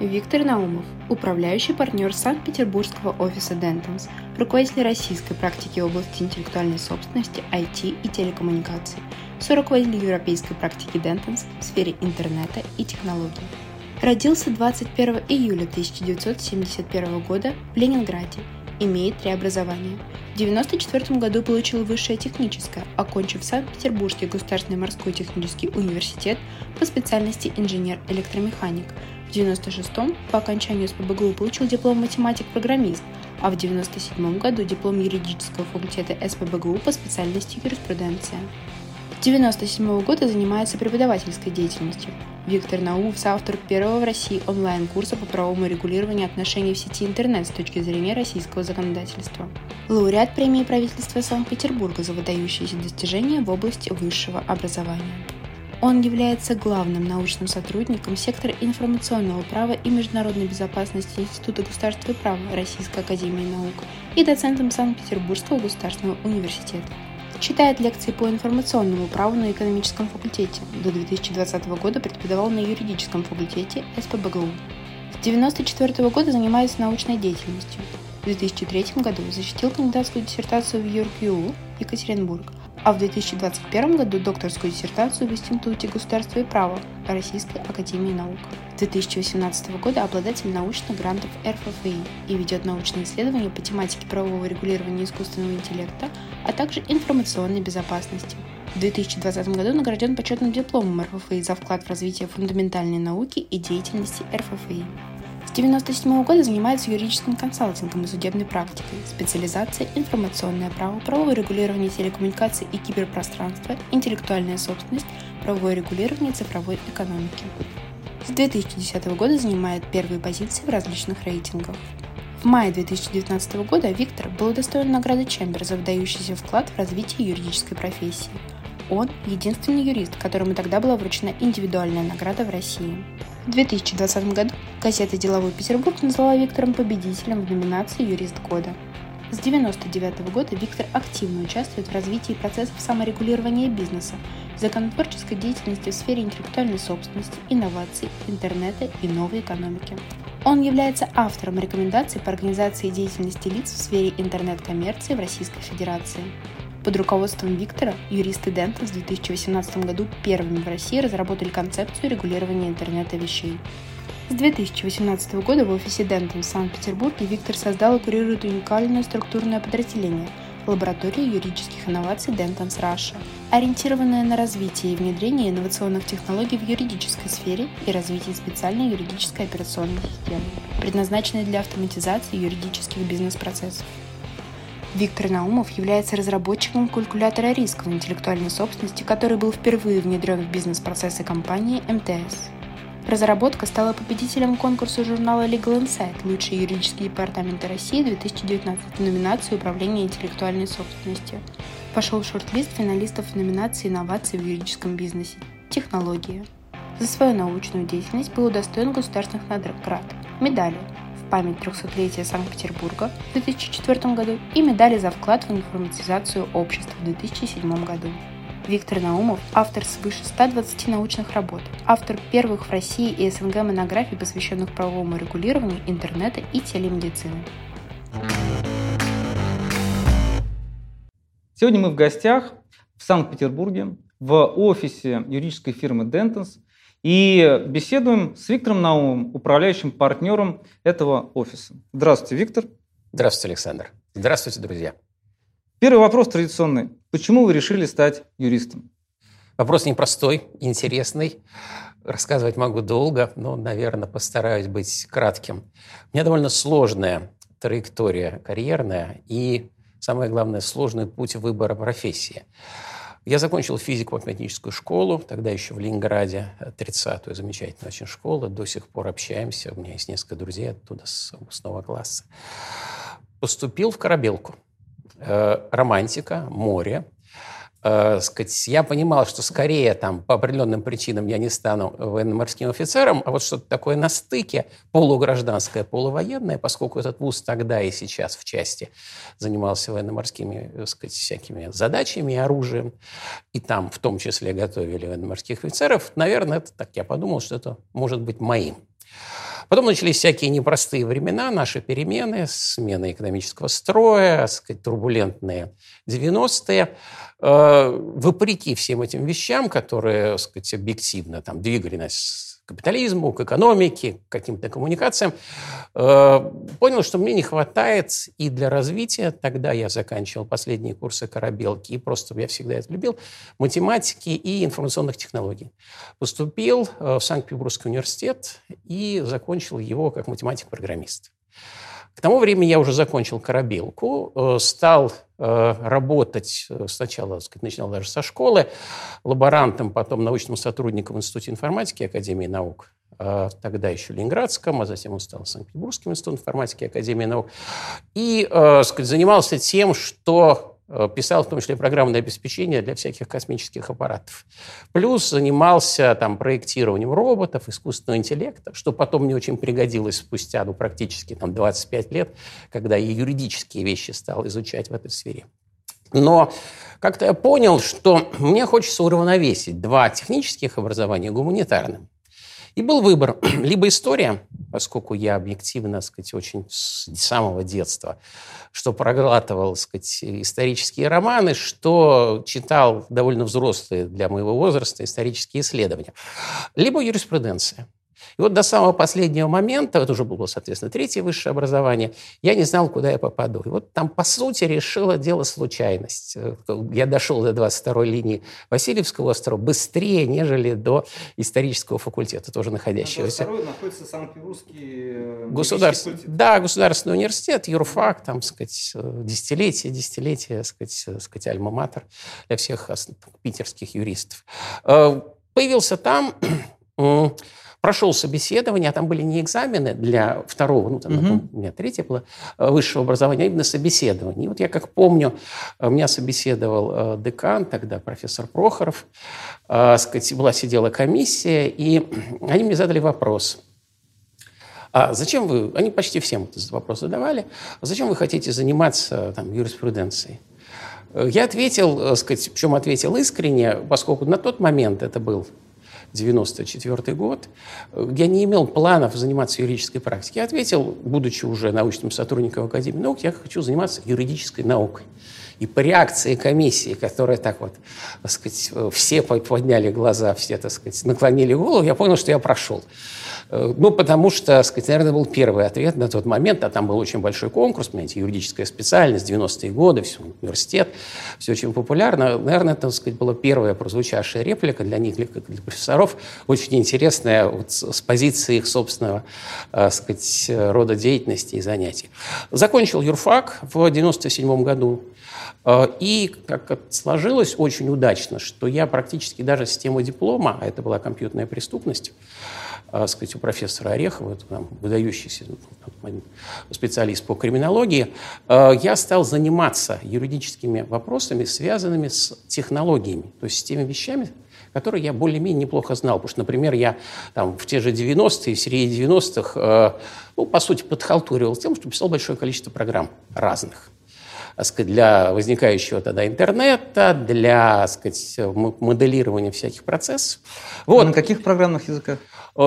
Виктор Наумов, управляющий партнер Санкт-Петербургского офиса Dentons, руководитель российской практики в области интеллектуальной собственности, IT и телекоммуникаций, соруководитель европейской практики Dentons в сфере интернета и технологий. Родился 21 июля 1971 года в Ленинграде, имеет три образования. В 1994 году получил высшее техническое, окончив Санкт-Петербургский государственный морской технический университет по специальности инженер-электромеханик – в 96-м по окончанию СПБГУ получил диплом математик-программист, а в 97 году диплом юридического факультета СПБГУ по специальности юриспруденция. С 1997 года занимается преподавательской деятельностью. Виктор Наумов – соавтор первого в России онлайн-курса по правовому регулированию отношений в сети интернет с точки зрения российского законодательства. Лауреат премии правительства Санкт-Петербурга за выдающиеся достижения в области высшего образования. Он является главным научным сотрудником сектора информационного права и международной безопасности Института государства и права Российской академии наук и доцентом Санкт-Петербургского государственного университета. Читает лекции по информационному праву на экономическом факультете. До 2020 года преподавал на юридическом факультете СПБГУ. С 1994 года занимается научной деятельностью. В 2003 году защитил кандидатскую диссертацию в ЮрКЮ Екатеринбург, а в 2021 году докторскую диссертацию в Институте государства и права Российской Академии Наук. С 2018 года обладатель научных грантов РФФИ и ведет научные исследования по тематике правового регулирования искусственного интеллекта, а также информационной безопасности. В 2020 году награжден почетным дипломом РФФИ за вклад в развитие фундаментальной науки и деятельности РФФИ. С 1997 года занимается юридическим консалтингом и судебной практикой, специализация информационное право, правовое регулирование телекоммуникаций и киберпространства, интеллектуальная собственность, правовое регулирование цифровой экономики. С 2010 года занимает первые позиции в различных рейтингах. В мае 2019 года Виктор был удостоен награды Чембер за выдающийся вклад в развитие юридической профессии. Он – единственный юрист, которому тогда была вручена индивидуальная награда в России. В 2020 году газета «Деловой Петербург» назвала Виктором победителем в номинации «Юрист года». С 1999 года Виктор активно участвует в развитии процессов саморегулирования бизнеса, законотворческой деятельности в сфере интеллектуальной собственности, инноваций, интернета и новой экономики. Он является автором рекомендаций по организации деятельности лиц в сфере интернет-коммерции в Российской Федерации. Под руководством Виктора юристы Дента в 2018 году первыми в России разработали концепцию регулирования интернета вещей. С 2018 года в офисе Дента в Санкт-Петербурге Виктор создал и курирует уникальное структурное подразделение – лаборатория юридических инноваций Dentons Russia, ориентированная на развитие и внедрение инновационных технологий в юридической сфере и развитие специальной юридической операционной системы, предназначенной для автоматизации юридических бизнес-процессов. Виктор Наумов является разработчиком калькулятора риска в интеллектуальной собственности, который был впервые внедрен в бизнес-процессы компании МТС. Разработка стала победителем конкурса журнала Legal Insight «Лучшие юридические департаменты России 2019» в номинации «Управление интеллектуальной собственностью». Вошел в шорт-лист финалистов в номинации «Инновации в юридическом бизнесе. Технология». За свою научную деятельность был удостоен государственных наград, медали память 300-летия Санкт-Петербурга в 2004 году и медали за вклад в информатизацию общества в 2007 году. Виктор Наумов – автор свыше 120 научных работ, автор первых в России и СНГ монографий, посвященных правовому регулированию интернета и телемедицины. Сегодня мы в гостях в Санкт-Петербурге в офисе юридической фирмы Dentons и беседуем с Виктором Наумовым, управляющим партнером этого офиса. Здравствуйте, Виктор. Здравствуйте, Александр. Здравствуйте, друзья. Первый вопрос традиционный. Почему вы решили стать юристом? Вопрос непростой, интересный. Рассказывать могу долго, но, наверное, постараюсь быть кратким. У меня довольно сложная траектория карьерная и, самое главное, сложный путь выбора профессии. Я закончил физико-математическую школу, тогда еще в Ленинграде, 30-ю, замечательная очень школа, до сих пор общаемся, у меня есть несколько друзей оттуда с выпускного класса. Поступил в Корабелку. Э, романтика, море, э, сказать, я понимал, что скорее там по определенным причинам я не стану военно-морским офицером, а вот что-то такое на стыке, полугражданское, полувоенное, поскольку этот вуз тогда и сейчас в части занимался военно-морскими, так сказать, всякими задачами и оружием, и там в том числе готовили военно-морских офицеров, наверное, это так я подумал, что это может быть моим. Потом начались всякие непростые времена, наши перемены, смена экономического строя, сказать, турбулентные 90-е. Э, вопреки всем этим вещам, которые, сказать, объективно там, двигали нас капитализму, к экономике, к каким-то коммуникациям, э, понял, что мне не хватает и для развития, тогда я заканчивал последние курсы корабелки, и просто я всегда это любил, математики и информационных технологий. Поступил э, в Санкт-Петербургский университет и закончил его как математик-программист. К тому времени я уже закончил корабелку, э, стал э, работать э, сначала, так сказать, начинал даже со школы, лаборантом, потом научным сотрудником в Институте информатики Академии наук, тогда еще Ленинградском, а затем он стал Санкт-Петербургским институтом информатики Академии наук, и сказать, занимался тем, что писал в том числе программное обеспечение для всяких космических аппаратов. Плюс занимался там, проектированием роботов, искусственного интеллекта, что потом мне очень пригодилось спустя ну, практически там, 25 лет, когда я юридические вещи стал изучать в этой сфере. Но как-то я понял, что мне хочется уравновесить два технических образования гуманитарным. И был выбор. Либо история, поскольку я объективно, сказать, очень с самого детства, что проглатывал, сказать, исторические романы, что читал довольно взрослые для моего возраста исторические исследования. Либо юриспруденция. И вот до самого последнего момента, это уже было, соответственно, третье высшее образование, я не знал, куда я попаду. И вот там, по сути, решила дело случайность. Я дошел до 22-й линии Васильевского острова быстрее, нежели до исторического факультета, тоже находящегося. А находится Санкт-Петербургский э, Государств... Да, государственный университет, юрфак, там, сказать, десятилетия, десятилетия, сказать, сказать альма-матер для всех питерских юристов. Э, появился там прошел собеседование, а там были не экзамены для второго, ну, там, угу. у меня третье было, э, высшего образования, а именно собеседование. И вот я как помню, э, меня собеседовал э, декан, тогда профессор Прохоров, сказать, была сидела комиссия, и они мне задали вопрос – а зачем вы, они почти всем этот вопрос задавали, а зачем вы хотите заниматься там, юриспруденцией? Я ответил, сказать, причем ответил искренне, поскольку на тот момент это был 94 год, я не имел планов заниматься юридической практикой. Я ответил, будучи уже научным сотрудником Академии наук, я хочу заниматься юридической наукой. И по реакции комиссии, которая так вот, так сказать, все подняли глаза, все, так сказать, наклонили голову, я понял, что я прошел. Э, ну, потому что, сказать, наверное, был первый ответ на тот момент, а там был очень большой конкурс, понимаете, юридическая специальность, 90-е годы, все, университет, все очень популярно. Наверное, это, так сказать, была первая прозвучавшая реплика для них, для, для профессоров, очень интересная вот, с позиции их собственного, так сказать, рода деятельности и занятий. Закончил юрфак в 97 году. Э, и как сложилось очень удачно, что я практически даже систему диплома, а это была компьютерная преступность, э, сказать, у профессора Орехова, это там, выдающийся ну, специалист по криминологии, э, я стал заниматься юридическими вопросами, связанными с технологиями, то есть с теми вещами, которые я более-менее неплохо знал. Потому что, например, я там, в те же 90-е, в середине 90-х, ну, по сути, подхалтуривал тем, что писал большое количество программ разных сказать, для возникающего тогда интернета, для сказать, моделирования всяких процессов. Вот. На каких программных языках?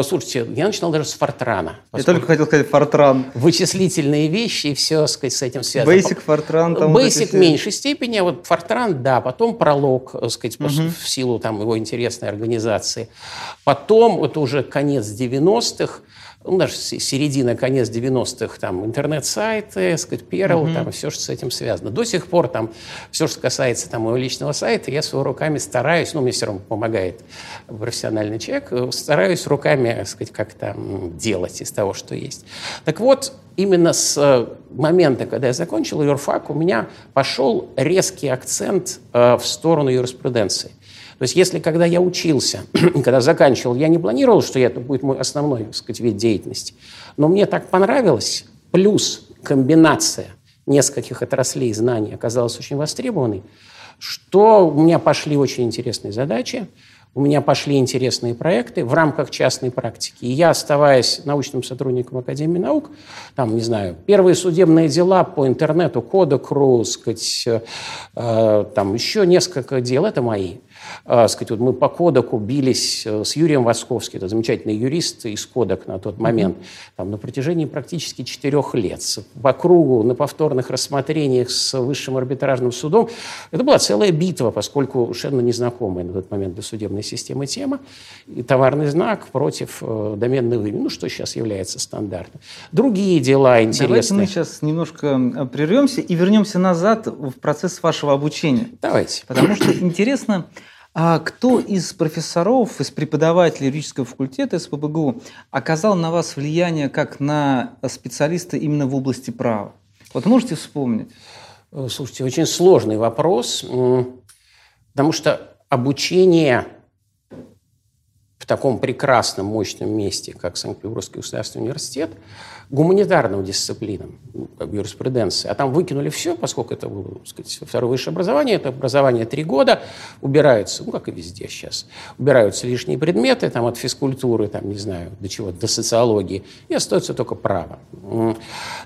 Слушайте, я начинал даже с Фортрана. Я только хотел сказать Фортран. Вычислительные вещи и все сказать, с этим связано. Basic, Фортран. Там Basic в меньшей степени, а вот Фортран, да. Потом пролог, сказать, угу. в силу там, его интересной организации. Потом, это уже конец 90-х, ну, даже середина, конец 90-х, там, интернет-сайты, сказать, Перл, mm-hmm. там, все, что с этим связано. До сих пор, там, все, что касается там, моего личного сайта, я своими руками стараюсь, ну, мне все равно помогает профессиональный человек, э, стараюсь руками, сказать, как-то делать из того, что есть. Так вот, именно с э, момента, когда я закончил юрфак, у меня пошел резкий акцент э, в сторону юриспруденции. То есть если когда я учился, когда заканчивал, я не планировал, что это будет мой основной, так сказать, вид деятельности, но мне так понравилось, плюс комбинация нескольких отраслей знаний оказалась очень востребованной, что у меня пошли очень интересные задачи, у меня пошли интересные проекты в рамках частной практики. И я, оставаясь научным сотрудником Академии наук, там, не знаю, первые судебные дела по интернету, Кода.ру, сказать, э, э, там еще несколько дел, это мои. Э, сказать, вот мы по Кодеку бились э, с Юрием Восковским, это замечательный юрист из Кодек на тот момент, там, на протяжении практически четырех лет. По кругу на повторных рассмотрениях с Высшим арбитражным судом. Это была целая битва, поскольку совершенно незнакомая на тот момент для судебной системы тема. И товарный знак против э, доменного имени, ну, что сейчас является стандартом. Другие дела интересные. Давайте мы сейчас немножко прервемся и вернемся назад в процесс вашего обучения. Давайте. Потому что интересно, а кто из профессоров, из преподавателей юридического факультета СПБГУ оказал на вас влияние как на специалиста именно в области права? Вот можете вспомнить? Э, слушайте, очень сложный вопрос, потому что обучение в таком прекрасном, мощном месте, как Санкт-Петербургский государственный университет, гуманитарным дисциплинам, ну, как юриспруденции. А там выкинули все, поскольку это было, так сказать, второе высшее образование. Это образование три года. Убираются, ну, как и везде сейчас, убираются лишние предметы, там, от физкультуры, там, не знаю, до чего, до социологии. И остается только право.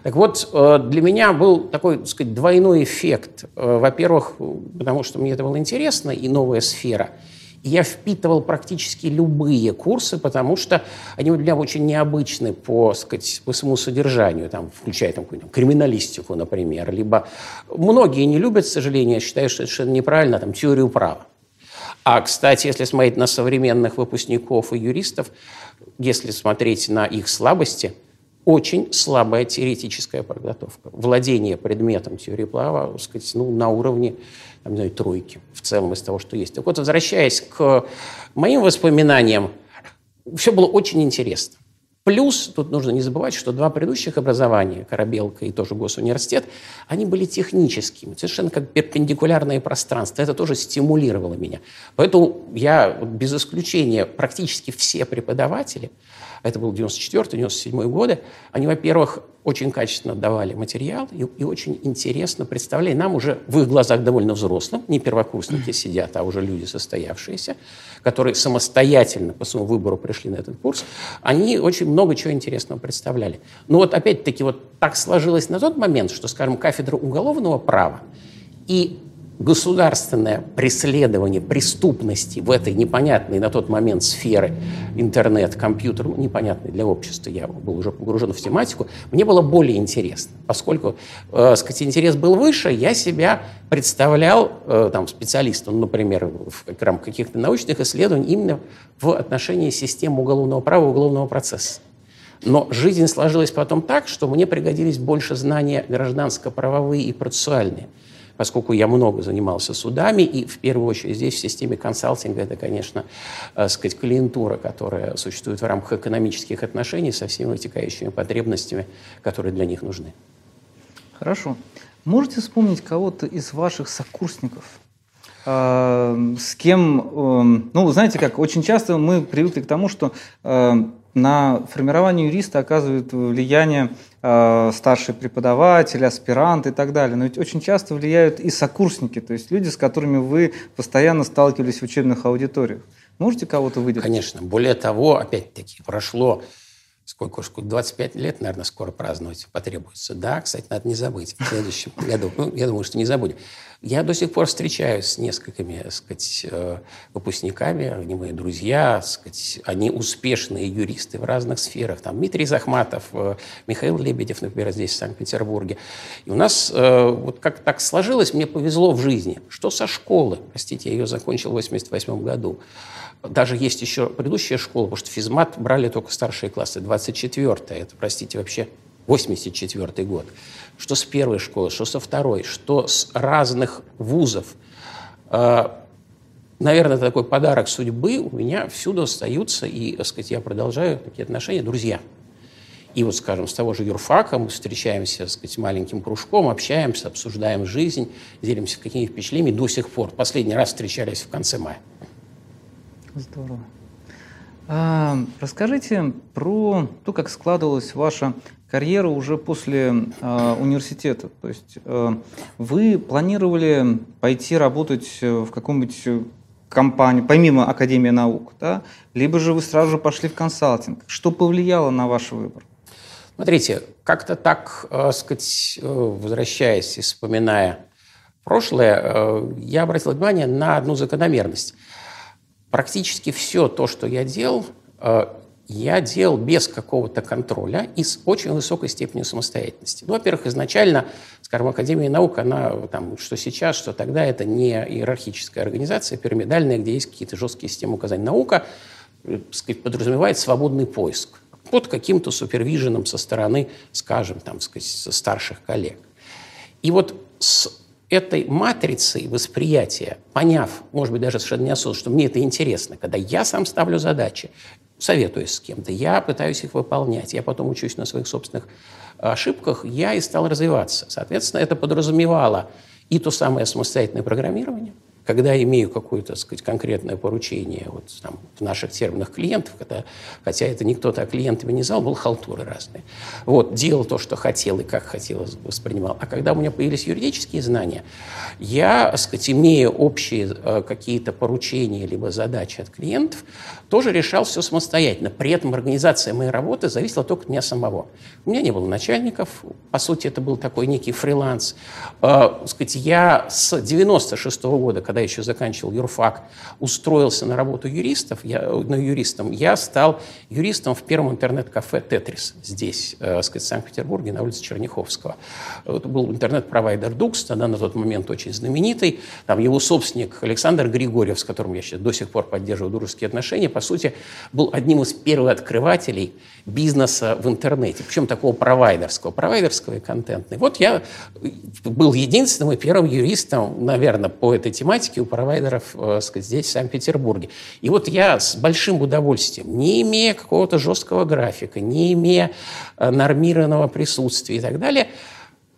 Так вот, э, для меня был такой, так сказать, двойной эффект. Э, во-первых, потому что мне это было интересно, и новая сфера – я впитывал практически любые курсы, потому что они для меня очень необычны по, сказать, по своему содержанию, там, включая там, криминалистику, например. Либо многие не любят, к сожалению, я считаю, что это неправильно, там, теорию права. А, кстати, если смотреть на современных выпускников и юристов, если смотреть на их слабости, очень слабая теоретическая подготовка. Владение предметом теории права, сказать, ну, на уровне там, не знаю, тройки в целом из того, что есть. Так вот, возвращаясь к моим воспоминаниям, все было очень интересно. Плюс, тут нужно не забывать, что два предыдущих образования, Корабелка и тоже Госуниверситет, они были техническими, совершенно как перпендикулярное пространство. Это тоже стимулировало меня. Поэтому я без исключения практически все преподаватели – это был 94-97 годы, они, во-первых, очень качественно давали материал и, и очень интересно представляли нам уже в их глазах довольно взрослым, не первокурсники сидят, а уже люди состоявшиеся, которые самостоятельно по своему выбору пришли на этот курс, они очень много чего интересного представляли. Но вот опять-таки вот так сложилось на тот момент, что, скажем, кафедра уголовного права и государственное преследование преступности в этой непонятной на тот момент сферы интернет, компьютер, ну, непонятной для общества, я был уже погружен в тематику, мне было более интересно. Поскольку, э, сказать, интерес был выше, я себя представлял э, там, специалистом, например, в рамках каких-то научных исследований именно в отношении системы уголовного права, уголовного процесса. Но жизнь сложилась потом так, что мне пригодились больше знания гражданско-правовые и процессуальные – поскольку я много занимался судами, и в первую очередь здесь в системе консалтинга это, конечно, э, сказать, клиентура, которая существует в рамках экономических отношений со всеми вытекающими потребностями, которые для них нужны. Хорошо. Можете вспомнить кого-то из ваших сокурсников, э, с кем, э, ну, знаете как, очень часто мы привыкли к тому, что э, на формирование юриста оказывает влияние э, старший преподаватель, аспирант и так далее. Но ведь очень часто влияют и сокурсники, то есть люди, с которыми вы постоянно сталкивались в учебных аудиториях. Можете кого-то выделить? Конечно. Более того, опять-таки, прошло сколько уж, 25 лет, наверное, скоро праздновать потребуется. Да, кстати, надо не забыть в следующем году. Ну, я думаю, что не забудем. Я до сих пор встречаюсь с несколькими, так сказать, э, выпускниками, они мои друзья, так сказать, они успешные юристы в разных сферах. Там Дмитрий Захматов, э, Михаил Лебедев, например, здесь, в Санкт-Петербурге. И у нас э, вот как так сложилось, мне повезло в жизни, что со школы, простите, я ее закончил в 88 году, даже есть еще предыдущая школа, потому что физмат брали только старшие классы, 24-я, это, простите, вообще 84 год. Что с первой школы, что со второй, что с разных вузов. А, наверное, это такой подарок судьбы. У меня всюду остаются, и, так сказать, я продолжаю такие отношения, друзья. И вот, скажем, с того же юрфака мы встречаемся, так сказать, маленьким кружком, общаемся, обсуждаем жизнь, делимся какими впечатлениями до сих пор. Последний раз встречались в конце мая. Здорово. А, расскажите про то, как складывалась ваша карьера уже после а, университета. То есть а, вы планировали пойти работать в каком-нибудь компанию, помимо Академии наук, да? либо же вы сразу же пошли в консалтинг. Что повлияло на ваш выбор? Смотрите, как-то так, э, сказать, э, возвращаясь и вспоминая прошлое, э, я обратил внимание на одну закономерность. Практически все то, что я делал, э, я делал без какого-то контроля и с очень высокой степенью самостоятельности. Ну, во-первых, изначально, скажем, Академия наук, она, там, что сейчас, что тогда, это не иерархическая организация, пирамидальная, где есть какие-то жесткие системы указаний. Наука, э, сказать, подразумевает свободный поиск под каким-то супервиженом со стороны, скажем, там, сказать, старших коллег. И вот с этой матрицей восприятия, поняв, может быть, даже совершенно неосознанно, что мне это интересно, когда я сам ставлю задачи, советуюсь с кем-то, я пытаюсь их выполнять, я потом учусь на своих собственных ошибках, я и стал развиваться. Соответственно, это подразумевало и то самое самостоятельное программирование – когда имею какое-то, сказать, конкретное поручение вот, там, в наших терминах клиентов, когда, хотя это никто так клиентами не знал, был халтуры разные. Вот, делал то, что хотел и как хотел, воспринимал. А когда у меня появились юридические знания, я, так сказать, имея общие э, какие-то поручения либо задачи от клиентов, тоже решал все самостоятельно. При этом организация моей работы зависела только от меня самого. У меня не было начальников, по сути, это был такой некий фриланс. Э, сказать, я с 96 -го года, когда еще заканчивал юрфак, устроился на работу юристов, я, на юристом, я стал юристом в первом интернет-кафе «Тетрис» здесь, э, сказать, в Санкт-Петербурге, на улице Черняховского. Это был интернет-провайдер «Дукс», тогда на тот момент очень знаменитый. Там его собственник Александр Григорьев, с которым я сейчас до сих пор поддерживаю дружеские отношения, по сути, был одним из первых открывателей бизнеса в интернете, причем такого провайдерского, провайдерского и контентный. Вот я был единственным и первым юристом, наверное, по этой тематике у провайдеров э, сказать, здесь, в Санкт-Петербурге. И вот я с большим удовольствием, не имея какого-то жесткого графика, не имея э, нормированного присутствия и так далее,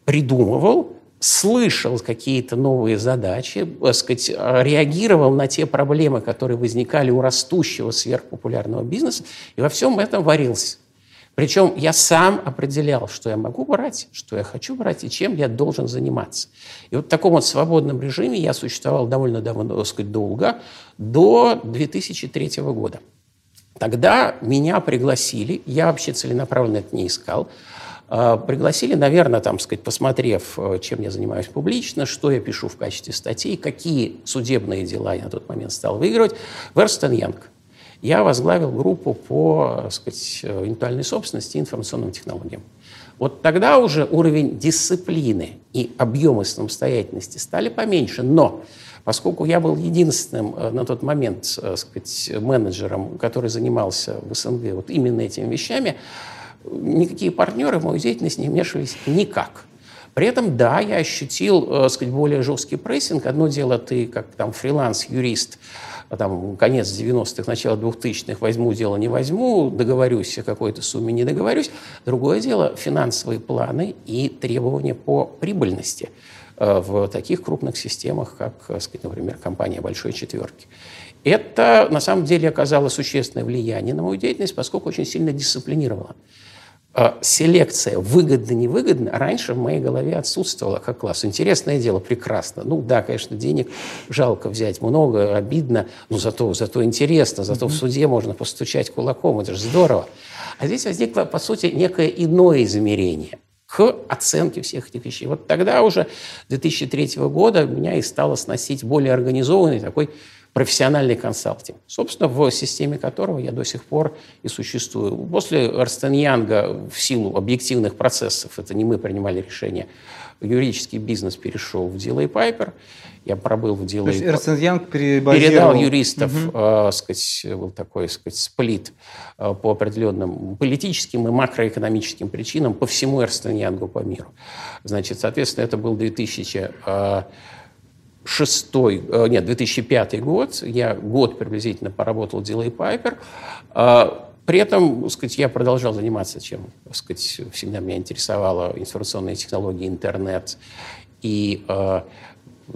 придумывал слышал какие-то новые задачи, сказать, реагировал на те проблемы, которые возникали у растущего сверхпопулярного бизнеса, и во всем этом варился. Причем я сам определял, что я могу брать, что я хочу брать и чем я должен заниматься. И вот в таком вот свободном режиме я существовал довольно давно, сказать, долго, до 2003 года. Тогда меня пригласили, я вообще целенаправленно это не искал, пригласили, наверное, там, сказать, посмотрев, э, чем я занимаюсь публично, что я пишу в качестве статей, какие судебные дела я на тот момент стал выигрывать, в Эрстен Янг. Я возглавил группу по э, сказать, э, интеллектуальной собственности и информационным технологиям. Вот тогда уже уровень дисциплины и объемы самостоятельности стали поменьше, но поскольку я был единственным на тот момент сказать, менеджером, который занимался в СНГ вот именно этими вещами, никакие партнеры в мою деятельность не вмешивались никак. При этом, да, я ощутил, э, сказать, более жесткий прессинг. Одно дело, ты как там фриланс-юрист, там, конец 90-х, начало 2000-х, возьму дело, не возьму, договорюсь о какой-то сумме, не договорюсь. Другое дело, финансовые планы и требования по прибыльности э, в таких крупных системах, как, э, сказать, например, компания «Большой четверки». Это, на самом деле, оказало существенное влияние на мою деятельность, поскольку очень сильно дисциплинировало. А, селекция выгодно-невыгодно раньше в моей голове отсутствовала как класс. Интересное дело, прекрасно. Ну да, конечно, денег жалко взять много, обидно, но зато, зато интересно, зато mm-hmm. в суде можно постучать кулаком, это же здорово. А здесь возникло, по сути, некое иное измерение к оценке всех этих вещей. Вот тогда уже, 2003 года, меня и стало сносить более организованный такой профессиональный консалтинг, собственно, в системе которого я до сих пор и существую. После Эрстен Янга в силу объективных процессов, это не мы принимали решение, юридический бизнес перешел в Дилей Пайпер, я пробыл в Дилей... Янг передал юристов, угу. э, сказать, был такой, сказать, сплит э, по определенным политическим и макроэкономическим причинам по всему Эрстен Янгу по миру. Значит, соответственно, это был 2000... Э, шестой, э, нет, 2005 год, я год приблизительно поработал Дилей Пайпер. А, при этом, так сказать, я продолжал заниматься чем, так сказать, всегда меня интересовала информационные технологии, интернет и э,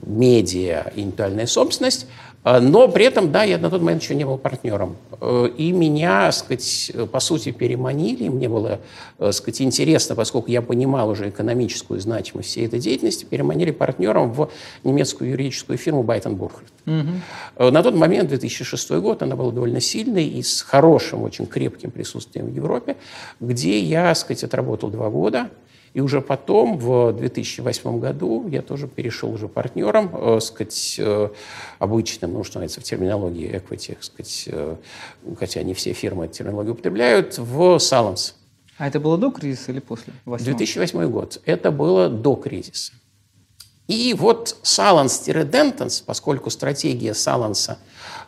медиа интеллектуальная собственность. А, но при этом, да, я на тот момент еще не был партнером. Э, и меня, сказать, по сути, переманили. Мне было, э, сказать, интересно, поскольку я понимал уже экономическую значимость всей этой деятельности, переманили партнером в немецкую юридическую фирму Байтон Бурхард. Угу. На тот момент, 2006 год, она была довольно сильной и с хорошим, очень крепким присутствием в Европе, где я, сказать, отработал два года. И уже потом, в 2008 году, я тоже перешел уже партнером, э, сказать, э, обычным, ну, что называется, в терминологии equity, сказать, э, хотя не все фирмы эту терминологию употребляют, в Саланс. А это было до кризиса или после? 8? 2008 год. Это было до кризиса. И вот Саланс-Дентонс, поскольку стратегия Саланса –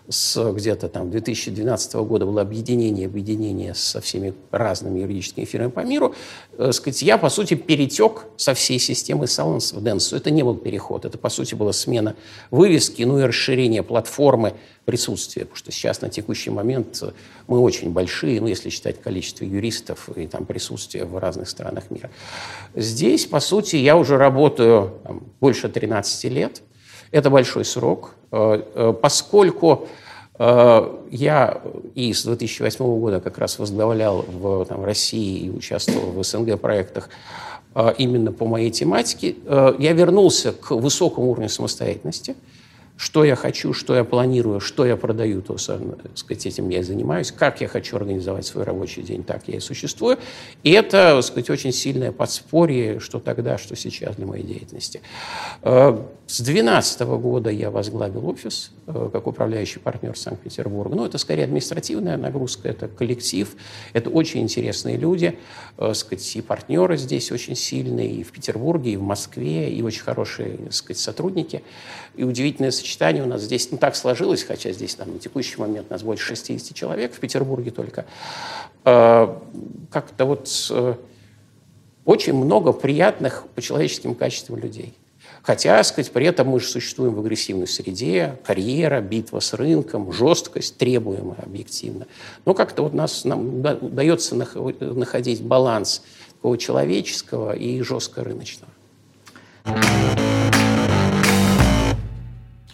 с где-то там 2012 года было объединение, объединение со всеми разными юридическими фирмами по миру, э, сказать, я, по сути, перетек со всей системы Silence в Dance. Это не был переход, это, по сути, была смена вывески, ну и расширение платформы присутствия, потому что сейчас на текущий момент мы очень большие, ну, если считать количество юристов и там присутствие в разных странах мира. Здесь, по сути, я уже работаю там, больше 13 лет, это большой срок, э, э, поскольку э, я и с 2008 года как раз возглавлял в там, России и участвовал в СНГ проектах именно по моей тематике, я вернулся к высокому уровню самостоятельности – что я хочу, что я планирую, что я продаю, то, так сказать, этим я и занимаюсь, как я хочу организовать свой рабочий день, так я и существую. И это, сказать, очень сильное подспорье, что тогда, что сейчас для моей деятельности. С 2012 года я возглавил офис э, как управляющий партнер Санкт-Петербурга. Ну, это скорее административная нагрузка, это коллектив, это очень интересные люди, э, сказать, и партнеры здесь очень сильные, и в Петербурге, и в Москве, и очень хорошие, сказать, сотрудники. И удивительное сочетание у нас здесь, ну, так сложилось, хотя здесь там, на текущий момент нас больше 60 человек, в Петербурге только. Э, как-то вот э, очень много приятных по человеческим качествам людей. Хотя, сказать, при этом мы же существуем в агрессивной среде, карьера, битва с рынком, жесткость, требуемая объективно. Но как-то вот нас, нам удается находить баланс такого человеческого и жестко рыночного.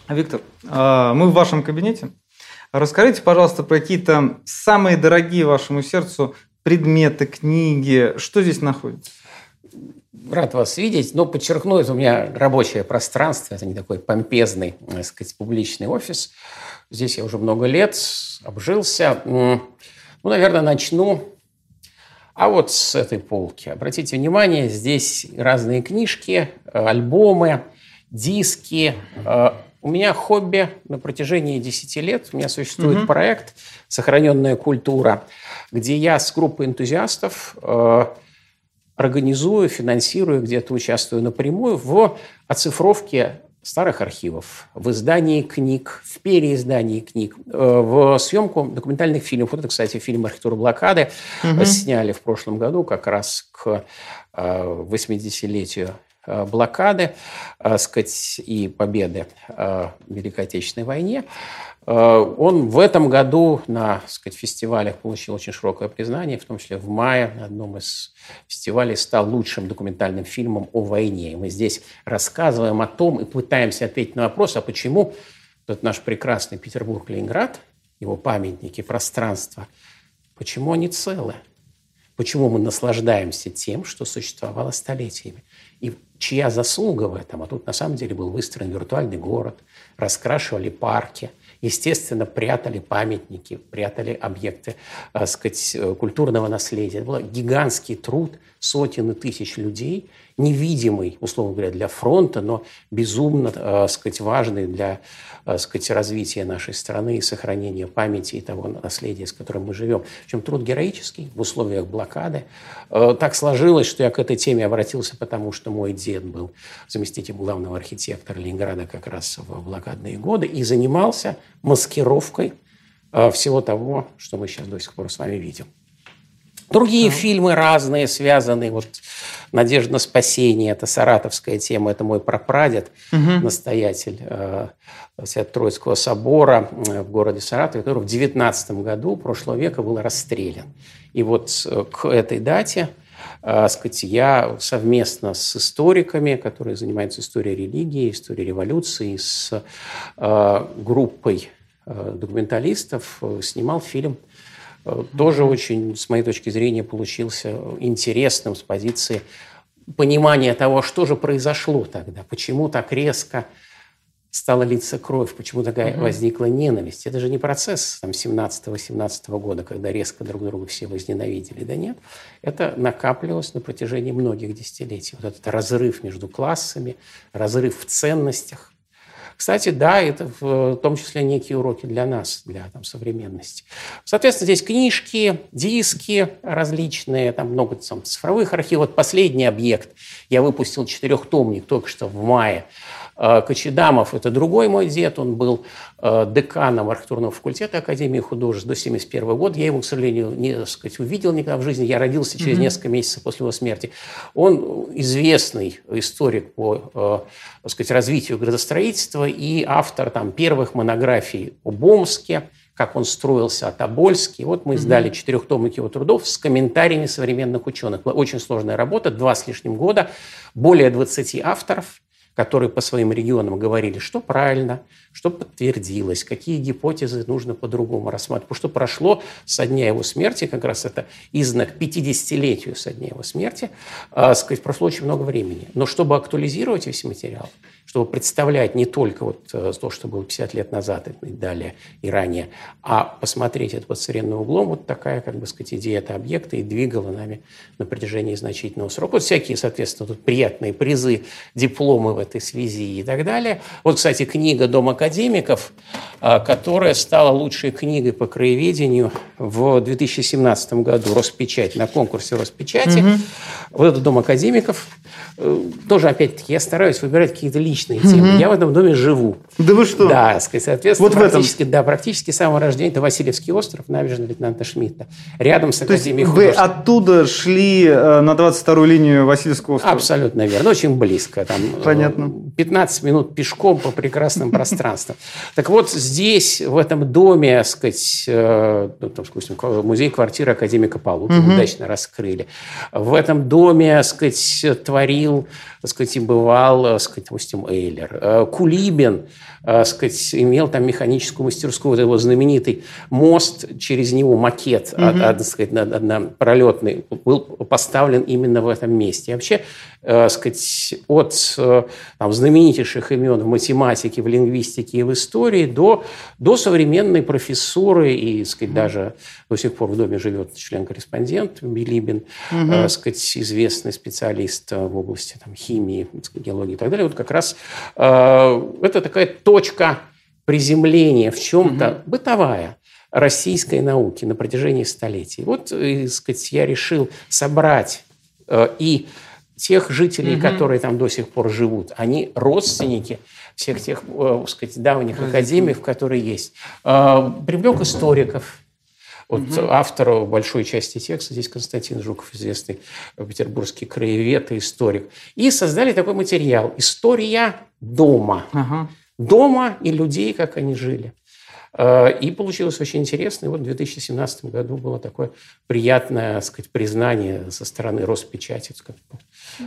Виктор, а, мы в вашем кабинете. Расскажите, пожалуйста, про какие-то самые дорогие вашему сердцу предметы, книги. Что здесь находится? Рад вас видеть, но подчеркну, это у меня рабочее пространство, это не такой помпезный, так сказать, публичный офис. Здесь я уже много лет обжился. Ну, наверное, начну а вот с этой полки. Обратите внимание, здесь разные книжки, альбомы, диски, э, у меня хобби на протяжении 10 лет. У меня существует угу. проект «Сохраненная культура», где я с группой энтузиастов э, организую, финансирую, где-то участвую напрямую в оцифровке старых архивов, в издании книг, в переиздании книг, э, в съемку документальных фильмов. Вот это, кстати, фильм «Архитектура блокады» угу. сняли в прошлом году как раз к 80-летию э, блокады э, сказать, и победы э, в Великой Отечественной войне. Он в этом году на сказать, фестивалях получил очень широкое признание, в том числе в мае на одном из фестивалей стал лучшим документальным фильмом о войне. И мы здесь рассказываем о том и пытаемся ответить на вопрос, а почему этот наш прекрасный Петербург-Ленинград, его памятники, пространство, почему они целы? Почему мы наслаждаемся тем, что существовало столетиями? И чья заслуга в этом? А тут на самом деле был выстроен виртуальный город, раскрашивали парки, естественно, прятали памятники, прятали объекты так сказать, культурного наследия. Это был гигантский труд сотен и тысяч людей, невидимый, условно говоря, для фронта, но безумно так сказать, важный для так сказать, развития нашей страны и сохранения памяти и того наследия, с которым мы живем. Причем труд героический в условиях блокады. Так сложилось, что я к этой теме обратился, потому что мой дед был заместитель главного архитектора Ленинграда как раз в блокадные годы и занимался маскировкой э, всего того, что мы сейчас до сих пор с вами видим. Другие а. фильмы разные, связанные. Вот «Надежда на спасение» – это саратовская тема, это мой прапрадед, угу. настоятель э, Свято-Троицкого собора э, в городе Саратове, который в 19 году прошлого века был расстрелян. И вот э, к этой дате э, сказать, я совместно с историками, которые занимаются историей религии, историей революции, с группой документалистов снимал фильм тоже очень, с моей точки зрения, получился интересным с позиции понимания того, что же произошло тогда, почему так резко стала литься кровь, почему такая угу. возникла ненависть. Это же не процесс там, 17-18 года, когда резко друг друга все возненавидели. Да нет, это накапливалось на протяжении многих десятилетий. Вот этот разрыв между классами, разрыв в ценностях, кстати, да, это в том числе некие уроки для нас, для там, современности. Соответственно, здесь книжки, диски различные, там много там, цифровых архивов. Вот последний объект я выпустил четырехтомник только что в мае Кочедамов – это другой мой дед, он был э, деканом архитектурного факультета Академии художеств до 1971 года. Я его, к сожалению, не так сказать, увидел никогда в жизни. Я родился через mm-hmm. несколько месяцев после его смерти. Он известный историк по э, так сказать, развитию градостроительства и автор там, первых монографий об Омске, как он строился от Обольски. Вот мы издали четырехтомник его трудов с комментариями современных ученых. Была очень сложная работа, два с лишним года, более 20 авторов – которые по своим регионам говорили, что правильно, что подтвердилось, какие гипотезы нужно по-другому рассматривать. Потому что прошло со дня его смерти, как раз это изнак 50-летию со дня его смерти, э, сказать, прошло очень много времени. Но чтобы актуализировать весь материал, чтобы представлять не только вот э, то, что было 50 лет назад и далее, и ранее, а посмотреть это под современным углом, вот такая, как бы сказать, идея это объекта и двигала нами на протяжении значительного срока. Вот всякие, соответственно, тут приятные призы, дипломы в этой связи и так далее. Вот, кстати, книга «Дом академиков», э, которая стала лучшей книгой по краеведению в 2017 году, Роспечать, на конкурсе Роспечати. Угу. Вот этот «Дом академиков», э, тоже, опять-таки, я стараюсь выбирать какие-то личные личные темы. Я в этом доме живу. Да вы что? Да, соответственно, вот практически, да, практически с самого рождения это Васильевский остров, набережная лейтенанта Шмидта, рядом с Академией То есть вы оттуда шли э, на 22-ю линию Васильевского острова? Абсолютно верно, очень близко. Там, э, Понятно. 15 минут пешком по прекрасным пространствам. Так вот, здесь, в этом доме, сказать, э, ну, там, допустим, музей-квартира академика Полукина удачно раскрыли. В этом доме, сказать, творил, сказать, и бывал, сказать, допустим, Эйлер. Э, Кулибин э, сказать, имел там механическую мастерскую, вот его знаменитый мост, через него макет угу. од, сказать, однопролетный был поставлен именно в этом месте. И вообще э, сказать, от э, там, знаменитейших имен в математике, в лингвистике и в истории до, до современной профессуры и сказать, даже до сих пор в доме живет член-корреспондент Билибин, угу. э, сказать, известный специалист в области там, химии, геологии и так далее. Вот как раз э, это такая точка приземления в чем-то угу. бытовая российской науки на протяжении столетий. Вот, э, сказать, я решил собрать э, и тех жителей, угу. которые там до сих пор живут, они родственники всех тех, э, сказать, давних академиев, которые есть. Э, привлек историков, вот угу. автору большой части текста здесь Константин Жуков, известный петербургский краевед и историк. И создали такой материал «История дома». Ага. Дома и людей, как они жили. Э, и получилось очень интересно. И вот в 2017 году было такое приятное так сказать, признание со стороны Роспечати, так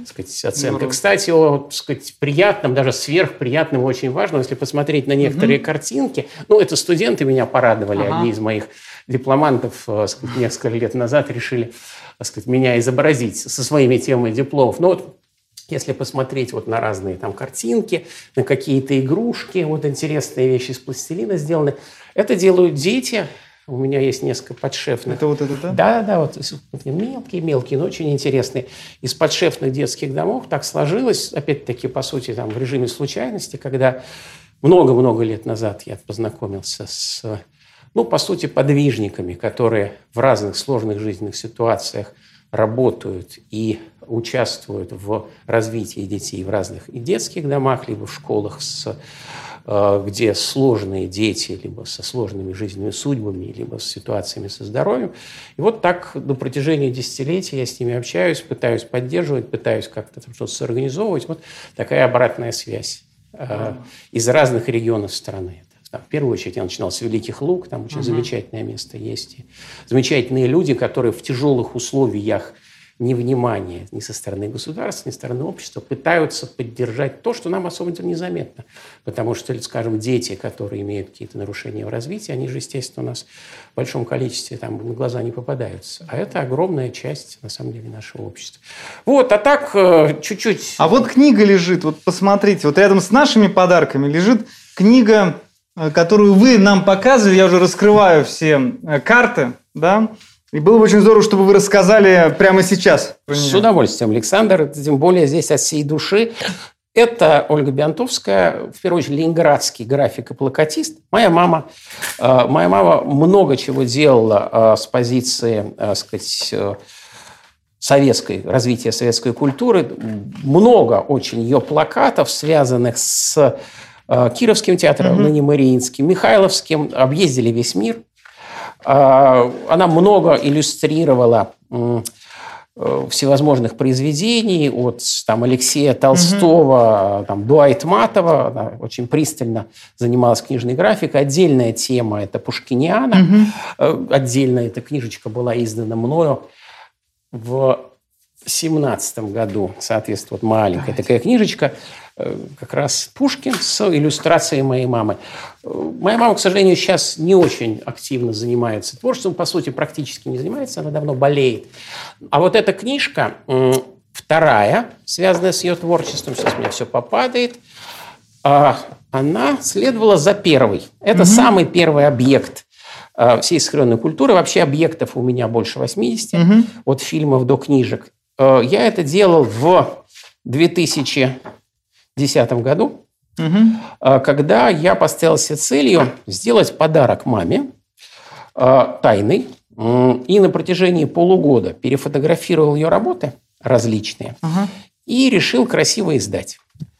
сказать, оценка. Кстати, о так сказать, приятном, даже сверхприятном, очень важно, если посмотреть на некоторые угу. картинки. Ну, это студенты меня порадовали, ага. одни из моих дипломантов э, сказать, несколько лет назад решили так сказать, меня изобразить со своими темами дипломов. Но вот если посмотреть вот на разные там картинки, на какие-то игрушки, вот интересные вещи из пластилина сделаны, это делают дети. У меня есть несколько подшефных. Это вот это, да? Да, да, вот мелкие-мелкие, но очень интересные. Из подшефных детских домов так сложилось, опять-таки, по сути, там в режиме случайности, когда много-много лет назад я познакомился с, ну, по сути, подвижниками, которые в разных сложных жизненных ситуациях работают и участвуют в развитии детей в разных и детских домах, либо в школах, с, э, где сложные дети, либо со сложными жизненными судьбами, либо с ситуациями со здоровьем. И вот так на протяжении десятилетий я с ними общаюсь, пытаюсь поддерживать, пытаюсь как-то там что-то соорганизовывать. Вот такая обратная связь э, из разных регионов страны. в первую очередь я начинал с Великих Луг, там очень uh замечательное место есть. И замечательные люди, которые в тяжелых условиях невнимания ни со стороны государства, ни со стороны общества пытаются поддержать то, что нам особо незаметно. Потому что, скажем, дети, которые имеют какие-то нарушения в развитии, они же, естественно, у нас в большом количестве там на глаза не попадаются. А это огромная часть, на самом деле, нашего общества. Вот, а так э, чуть-чуть... А вот книга лежит, вот посмотрите, вот рядом с нашими подарками лежит книга, э, которую вы нам показывали, я уже раскрываю все э, карты, да, и было бы очень здорово, чтобы вы рассказали прямо сейчас. С удовольствием, Александр. Тем более здесь от всей души. Это Ольга Биантовская, в первую очередь, ленинградский график и плакатист. Моя мама, э, моя мама много чего делала э, с позиции, так э, сказать, советской, развития советской культуры. Много очень ее плакатов, связанных с Кировским театром, угу. ныне Мариинским, Михайловским, объездили весь мир – она много иллюстрировала э, всевозможных произведений от там, Алексея Толстого угу. там, до Айтматова. Она очень пристально занималась книжной графикой. Отдельная тема – это Пушкиниана. Угу. Отдельная эта книжечка была издана мною в семнадцатом году, соответственно, вот маленькая Давайте. такая книжечка, э, как раз Пушкин с иллюстрацией моей мамы. Э, моя мама, к сожалению, сейчас не очень активно занимается творчеством, по сути, практически не занимается, она давно болеет. А вот эта книжка, вторая, связанная с ее творчеством, сейчас у меня все попадает, а, она следовала за первой. Это угу. самый первый объект э, всей сохраненной культуры. Вообще объектов у меня больше 80, угу. от фильмов до книжек. Э, я это делал в 2010 году, угу. когда я поставил себе целью сделать подарок маме э, тайный. И на протяжении полугода перефотографировал ее работы различные угу. и решил красиво издать.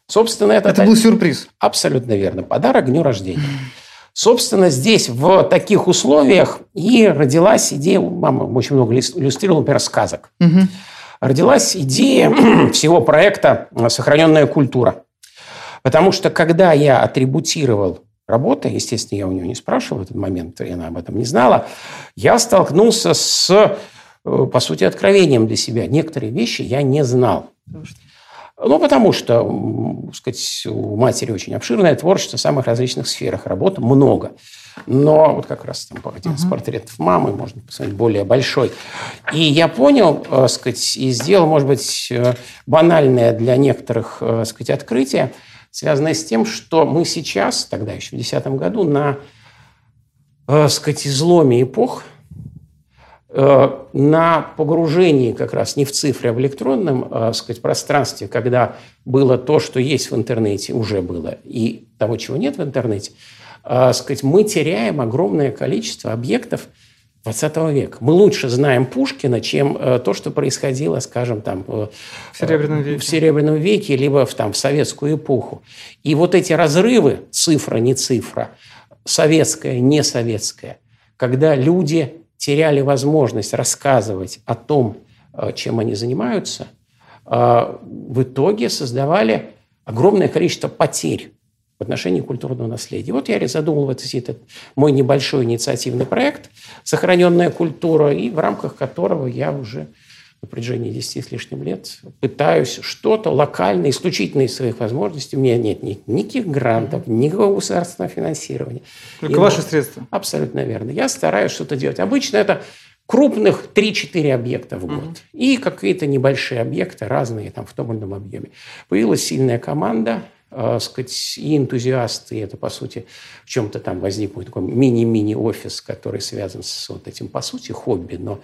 Собственно, это, это был сюрприз. Абсолютно верно. Подарок дню рождения. Собственно, здесь, в таких условиях, и родилась идея, мама очень много иллюстрировала, например, сказок. Угу родилась идея всего проекта «Сохраненная культура». Потому что когда я атрибутировал работы, естественно, я у нее не спрашивал в этот момент, и она об этом не знала, я столкнулся с, э, по сути, откровением для себя. Некоторые вещи я не знал. Ну, потому что, сказать, у матери очень обширное творчество в самых различных сферах. Работы много. Но вот как раз там один из портретов мамы, можно посмотреть, более большой. И я понял, э, сказать, и сделал, может быть, э, банальное для некоторых, э, сказать, открытие, связанное с тем, что мы сейчас, тогда еще в 2010 году, на, э, сказать, изломе эпох, на погружении как раз не в цифре, а в электронном э, сказать, пространстве, когда было то, что есть в интернете, уже было, и того, чего нет в интернете – э, сказать, мы теряем огромное количество объектов 20 века. Мы лучше знаем Пушкина, чем э, то, что происходило, скажем, там, э, в, Серебряном веке. в Серебряном веке, либо в, там, в советскую эпоху. И вот эти разрывы, цифра, не цифра, советская, не советская, когда люди теряли возможность рассказывать о том, э, чем они занимаются, э, в итоге создавали огромное количество потерь в отношении культурного наследия. Вот я задумал вот этот мой небольшой инициативный проект «Сохраненная культура», и в рамках которого я уже на протяжении 10 с лишним лет пытаюсь что-то локально, исключительно из своих возможностей. У меня нет ни, никаких грантов, никакого государственного финансирования. Только и ваши вот, средства. Абсолютно верно. Я стараюсь что-то делать. Обычно это крупных 3-4 объекта в год. Mm-hmm. И какие-то небольшие объекты, разные там в том или ином объеме. Появилась сильная команда, э, сказать, и энтузиасты, и это, по сути, в чем-то там возник такой мини-мини офис, который связан с вот этим, по сути, хобби, но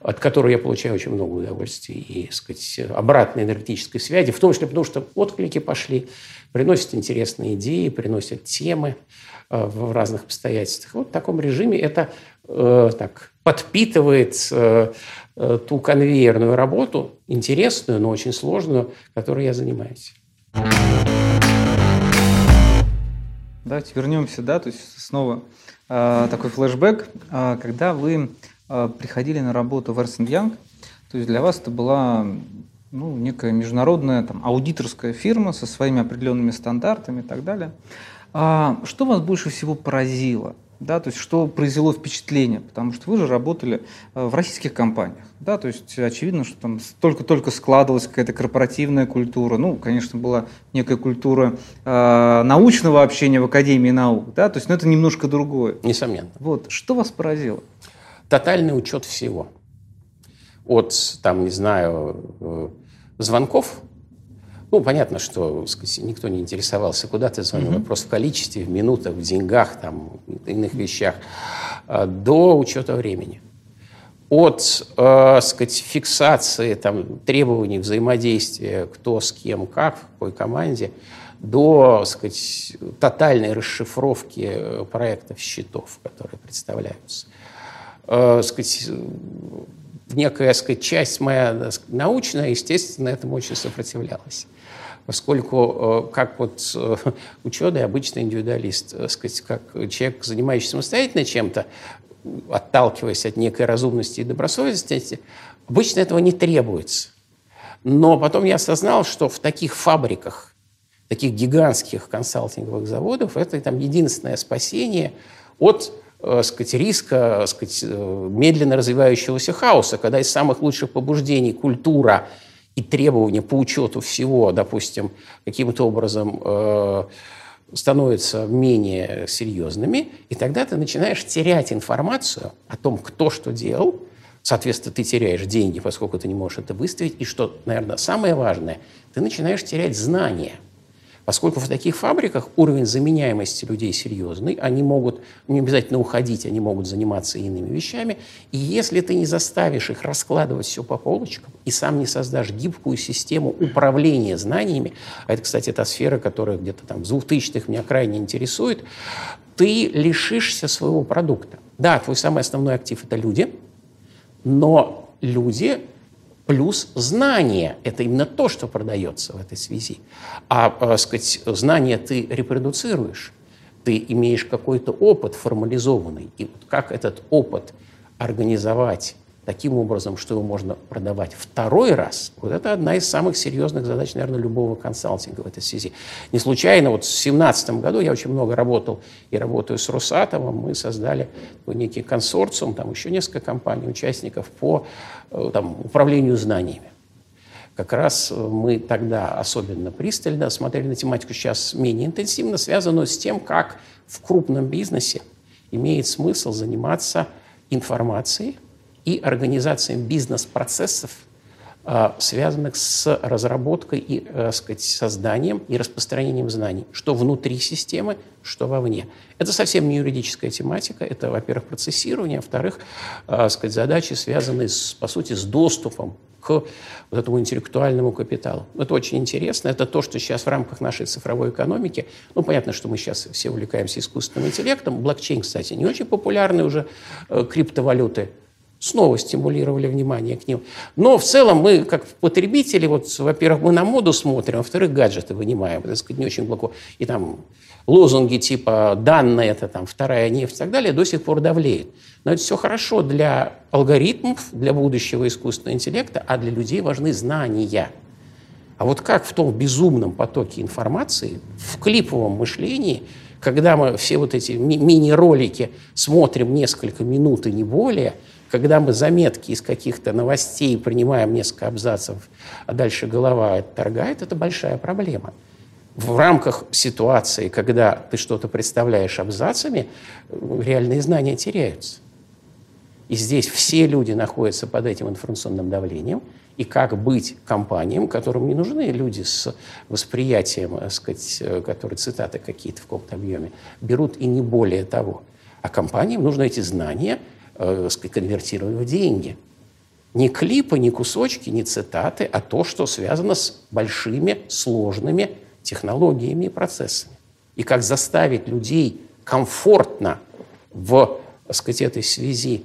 от которого я получаю очень много удовольствия и, сказать, обратной энергетической связи, в том числе потому, что отклики пошли, приносят интересные идеи, приносят темы э, в разных обстоятельствах. Вот в таком режиме это э, так подпитывает э, э, ту конвейерную работу, интересную, но очень сложную, которой я занимаюсь. Давайте вернемся, да, то есть снова э, такой флешбэк. Э, когда вы э, приходили на работу в Эрсен Янг, то есть для вас это была ну, некая международная там, аудиторская фирма со своими определенными стандартами и так далее. А что вас больше всего поразило? Да, то есть что произвело впечатление, потому что вы же работали э, в российских компаниях, да, то есть очевидно, что там только-только складывалась какая-то корпоративная культура, ну, конечно, была некая культура э, научного общения в Академии наук, да, то есть, ну, это немножко другое. Несомненно. Вот, что вас поразило? Тотальный учет всего. От, там, не знаю, э, звонков ну, понятно, что сказать, никто не интересовался, куда ты звонил. Mm-hmm. Вопрос в количестве, в минутах, в деньгах, там, иных вещах, а, до учета времени. От э, сказать, фиксации там, требований взаимодействия, кто с кем, как, в какой команде, до сказать, тотальной расшифровки э, проектов счетов, которые представляются. Э, сказать, некая сказать, часть моя научная, естественно, этому очень сопротивлялась поскольку э, как вот э, ученый, обычный индивидуалист, э, сказать, как человек, занимающийся самостоятельно чем-то, отталкиваясь от некой разумности и добросовестности, обычно этого не требуется. Но потом я осознал, что в таких фабриках, таких гигантских консалтинговых заводов, это там единственное спасение от сказать, риска сказать, медленно развивающегося хаоса, когда из самых лучших побуждений культура – и требования по учету всего, допустим, каким-то образом э, становятся менее серьезными, и тогда ты начинаешь терять информацию о том, кто что делал, соответственно, ты теряешь деньги, поскольку ты не можешь это выставить, и что, наверное, самое важное, ты начинаешь терять знания – Поскольку в таких фабриках уровень заменяемости людей серьезный, они могут не обязательно уходить, они могут заниматься иными вещами. И если ты не заставишь их раскладывать все по полочкам и сам не создашь гибкую систему управления знаниями, а это, кстати, та сфера, которая где-то там в 2000-х меня крайне интересует, ты лишишься своего продукта. Да, твой самый основной актив – это люди, но люди плюс знание. Это именно то, что продается в этой связи. А, так э, сказать, знание ты репродуцируешь, ты имеешь какой-то опыт формализованный. И вот как этот опыт организовать таким образом, что его можно продавать второй раз, вот это одна из самых серьезных задач, наверное, любого консалтинга в этой связи. Не случайно, вот в 2017 году я очень много работал и работаю с Росатомом, мы создали некий консорциум, там еще несколько компаний, участников по э, там, управлению знаниями. Как раз э, мы тогда особенно пристально смотрели на тематику, сейчас менее интенсивно, связанную с тем, как в крупном бизнесе имеет смысл заниматься информацией, и организацией бизнес-процессов, а, связанных с разработкой и так э, сказать, созданием и распространением знаний, что внутри системы, что вовне. Это совсем не юридическая тематика, это, во-первых, процессирование, во-вторых, а, сказать, задачи, связанные, с, по сути, с доступом к вот этому интеллектуальному капиталу. Это очень интересно. Это то, что сейчас в рамках нашей цифровой экономики, ну, понятно, что мы сейчас все увлекаемся искусственным интеллектом. Блокчейн, кстати, не очень популярны уже э, криптовалюты снова стимулировали внимание к ним. Но в целом мы, как потребители, вот, во-первых, мы на моду смотрим, во-вторых, гаджеты вынимаем, так сказать, не очень глубоко. И там лозунги типа «данные – это там вторая нефть» и так далее до сих пор давлеют. Но это все хорошо для алгоритмов, для будущего искусственного интеллекта, а для людей важны знания. А вот как в том безумном потоке информации, в клиповом мышлении, когда мы все вот эти ми- мини-ролики смотрим несколько минут и не более – когда мы заметки из каких-то новостей принимаем несколько абзацев, а дальше голова отторгает, это большая проблема. В рамках ситуации, когда ты что-то представляешь абзацами, реальные знания теряются. И здесь все люди находятся под этим информационным давлением. И как быть компаниям, которым не нужны люди с восприятием, так сказать, которые цитаты какие-то в каком-то объеме берут, и не более того. А компаниям нужно эти знания – э, конвертировать в деньги. Не клипы, не кусочки, не цитаты, а то, что связано с большими сложными технологиями и процессами. И как заставить людей комфортно в так сказать, этой связи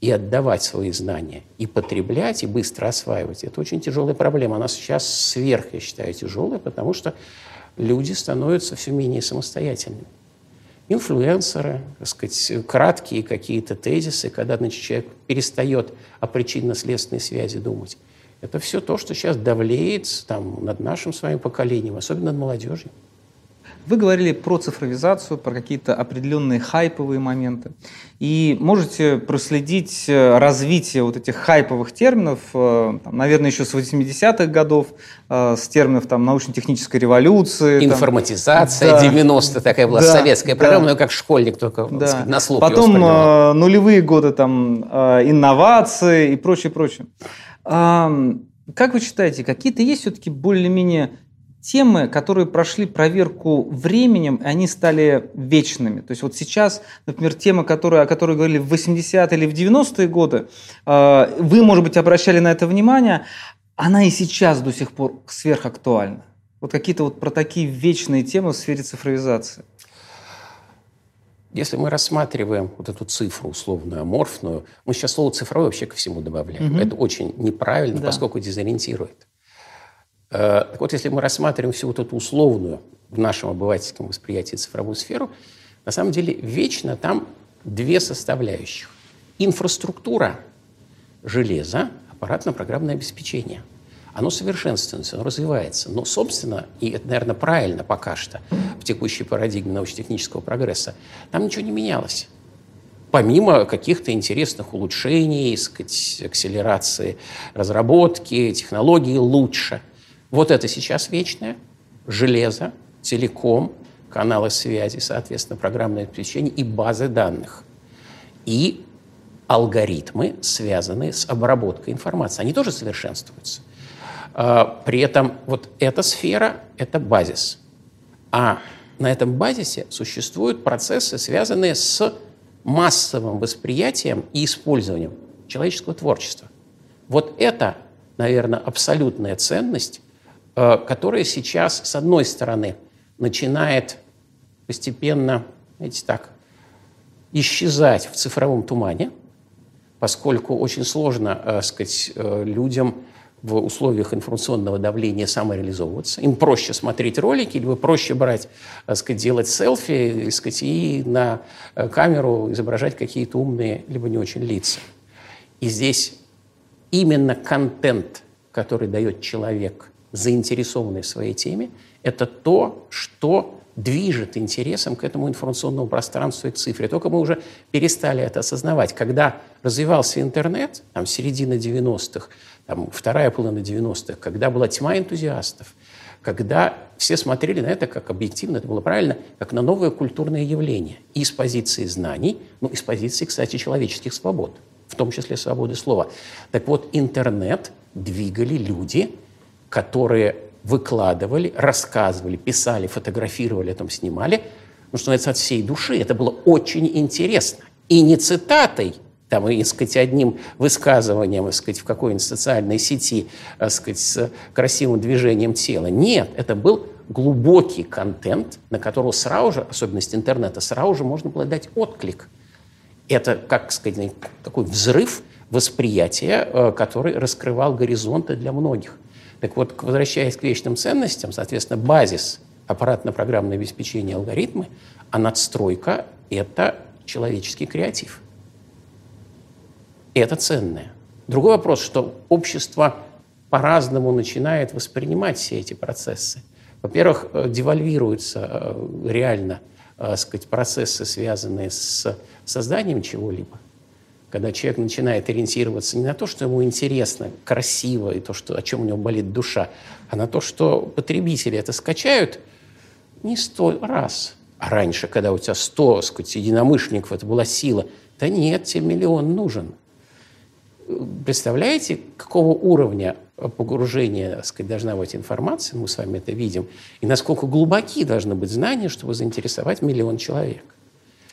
и отдавать свои знания, и потреблять, и быстро осваивать. Это очень тяжелая проблема. Она сейчас сверх, я считаю, тяжелая, потому что люди становятся все менее самостоятельными инфлюенсеры, так сказать, краткие какие-то тезисы, когда значит, человек перестает о причинно-следственной связи думать. Это все то, что сейчас давлеет там, над нашим своим поколением, особенно над молодежью. Вы говорили про цифровизацию, про какие-то определенные хайповые моменты. И можете проследить э, развитие вот этих хайповых терминов, э, там, наверное, еще с 80-х годов, э, с терминов там, научно-технической революции. Информатизация, там, 90 такая была да, советская программа, да, но как школьник только да. сказать, на слух Потом нулевые годы там, инновации и прочее, прочее. Как вы считаете, какие-то есть все-таки более-менее темы, которые прошли проверку временем, и они стали вечными. То есть вот сейчас, например, тема, которая, о которой говорили в 80-е или в 90-е годы, э, вы, может быть, обращали на это внимание, она и сейчас до сих пор сверхактуальна. Вот какие-то вот про такие вечные темы в сфере цифровизации. Если мы рассматриваем вот эту цифру условную, аморфную, мы сейчас слово цифровой вообще ко всему добавляем. Угу. Это очень неправильно, да. поскольку дезориентирует. Э, так вот, если мы рассматриваем всю вот эту условную в нашем обывательском восприятии цифровую сферу, на самом деле вечно там две составляющих. Инфраструктура железа, аппаратно-программное обеспечение. Оно совершенствуется, оно развивается. Но, собственно, и это, наверное, правильно пока что в текущей парадигме научно-технического прогресса, там ничего не менялось помимо каких-то интересных улучшений, сказать, акселерации разработки, технологии лучше – вот это сейчас вечное. Железо, телеком, каналы связи, соответственно, программное обеспечение и базы данных. И алгоритмы, связанные с обработкой информации. Они тоже совершенствуются. А, при этом вот эта сфера – это базис. А на этом базисе существуют процессы, связанные с массовым восприятием и использованием человеческого творчества. Вот это, наверное, абсолютная ценность, которая сейчас, с одной стороны, начинает постепенно, знаете, так, исчезать в цифровом тумане, поскольку очень сложно, э, сказать, э, людям в условиях информационного давления самореализовываться. Им проще смотреть ролики, либо проще брать, так сказать, делать селфи так сказать, и на камеру изображать какие-то умные, либо не очень лица. И здесь именно контент, который дает человек заинтересованы в своей теме, это то, что движет интересом к этому информационному пространству и цифре. Только мы уже перестали это осознавать. Когда развивался интернет, там, середина 90-х, там, вторая половина 90-х, когда была тьма энтузиастов, когда все смотрели на это как объективно, это было правильно, как на новое культурное явление. И с позиции знаний, ну и с позиции, кстати, человеческих свобод, в том числе свободы слова. Так вот, интернет двигали люди, которые выкладывали, рассказывали, писали, фотографировали, там снимали, ну, что называется, от всей души. Это было очень интересно. И не цитатой, там, и, сказать, одним высказыванием, сказать, в какой-нибудь социальной сети, сказать, с красивым движением тела. Нет, это был глубокий контент, на которого сразу же, особенность интернета, сразу же можно было дать отклик. Это, как сказать, такой взрыв восприятия, э, который раскрывал горизонты для многих. Так вот, возвращаясь к вечным ценностям, соответственно, базис аппаратно-программное обеспечение алгоритмы, а надстройка – это человеческий креатив. И это ценное. Другой вопрос, что общество по-разному начинает воспринимать все эти процессы. Во-первых, э, девальвируются э, реально э, сказать, процессы, связанные с созданием чего-либо когда человек начинает ориентироваться не на то, что ему интересно, красиво, и то, что, о чем у него болит душа, а на то, что потребители это скачают не сто раз. А раньше, когда у тебя сто, сказать, единомышленников, это была сила. Да нет, тебе миллион нужен. Представляете, какого уровня погружения сказать, должна быть информация, мы с вами это видим, и насколько глубоки должны быть знания, чтобы заинтересовать миллион человек.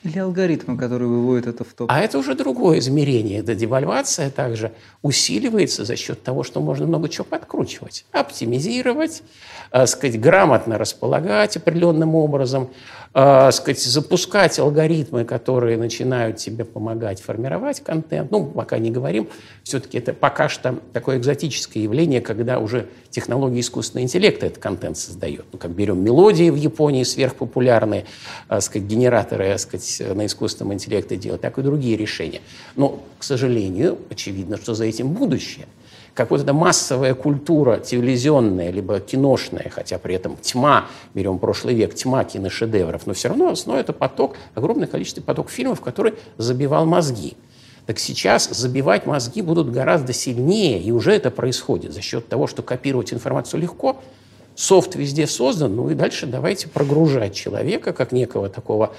Или алгоритмы, которые выводят это в топ. А это уже другое измерение. Эта девальвация также усиливается за счет того, что можно много чего подкручивать, оптимизировать, э, сказать, грамотно располагать определенным образом, э, сказать, запускать алгоритмы, которые начинают тебе помогать формировать контент. Ну, пока не говорим, все-таки это пока что такое экзотическое явление, когда уже технологии искусственного интеллекта этот контент создает. Ну, как берем мелодии в Японии сверхпопулярные, э, сказать, генераторы, сказать, Э, на искусственном интеллекте делать, так и другие решения. Но, к сожалению, очевидно, что за этим будущее. как вот эта массовая культура телевизионная, либо киношная, хотя при этом тьма, берем прошлый век, тьма киношедевров, но все равно основа это поток, огромное количество поток фильмов, который забивал мозги. Так сейчас забивать мозги будут гораздо сильнее, и уже это происходит за счет того, что копировать информацию легко, софт везде создан, ну и дальше давайте прогружать человека как некого такого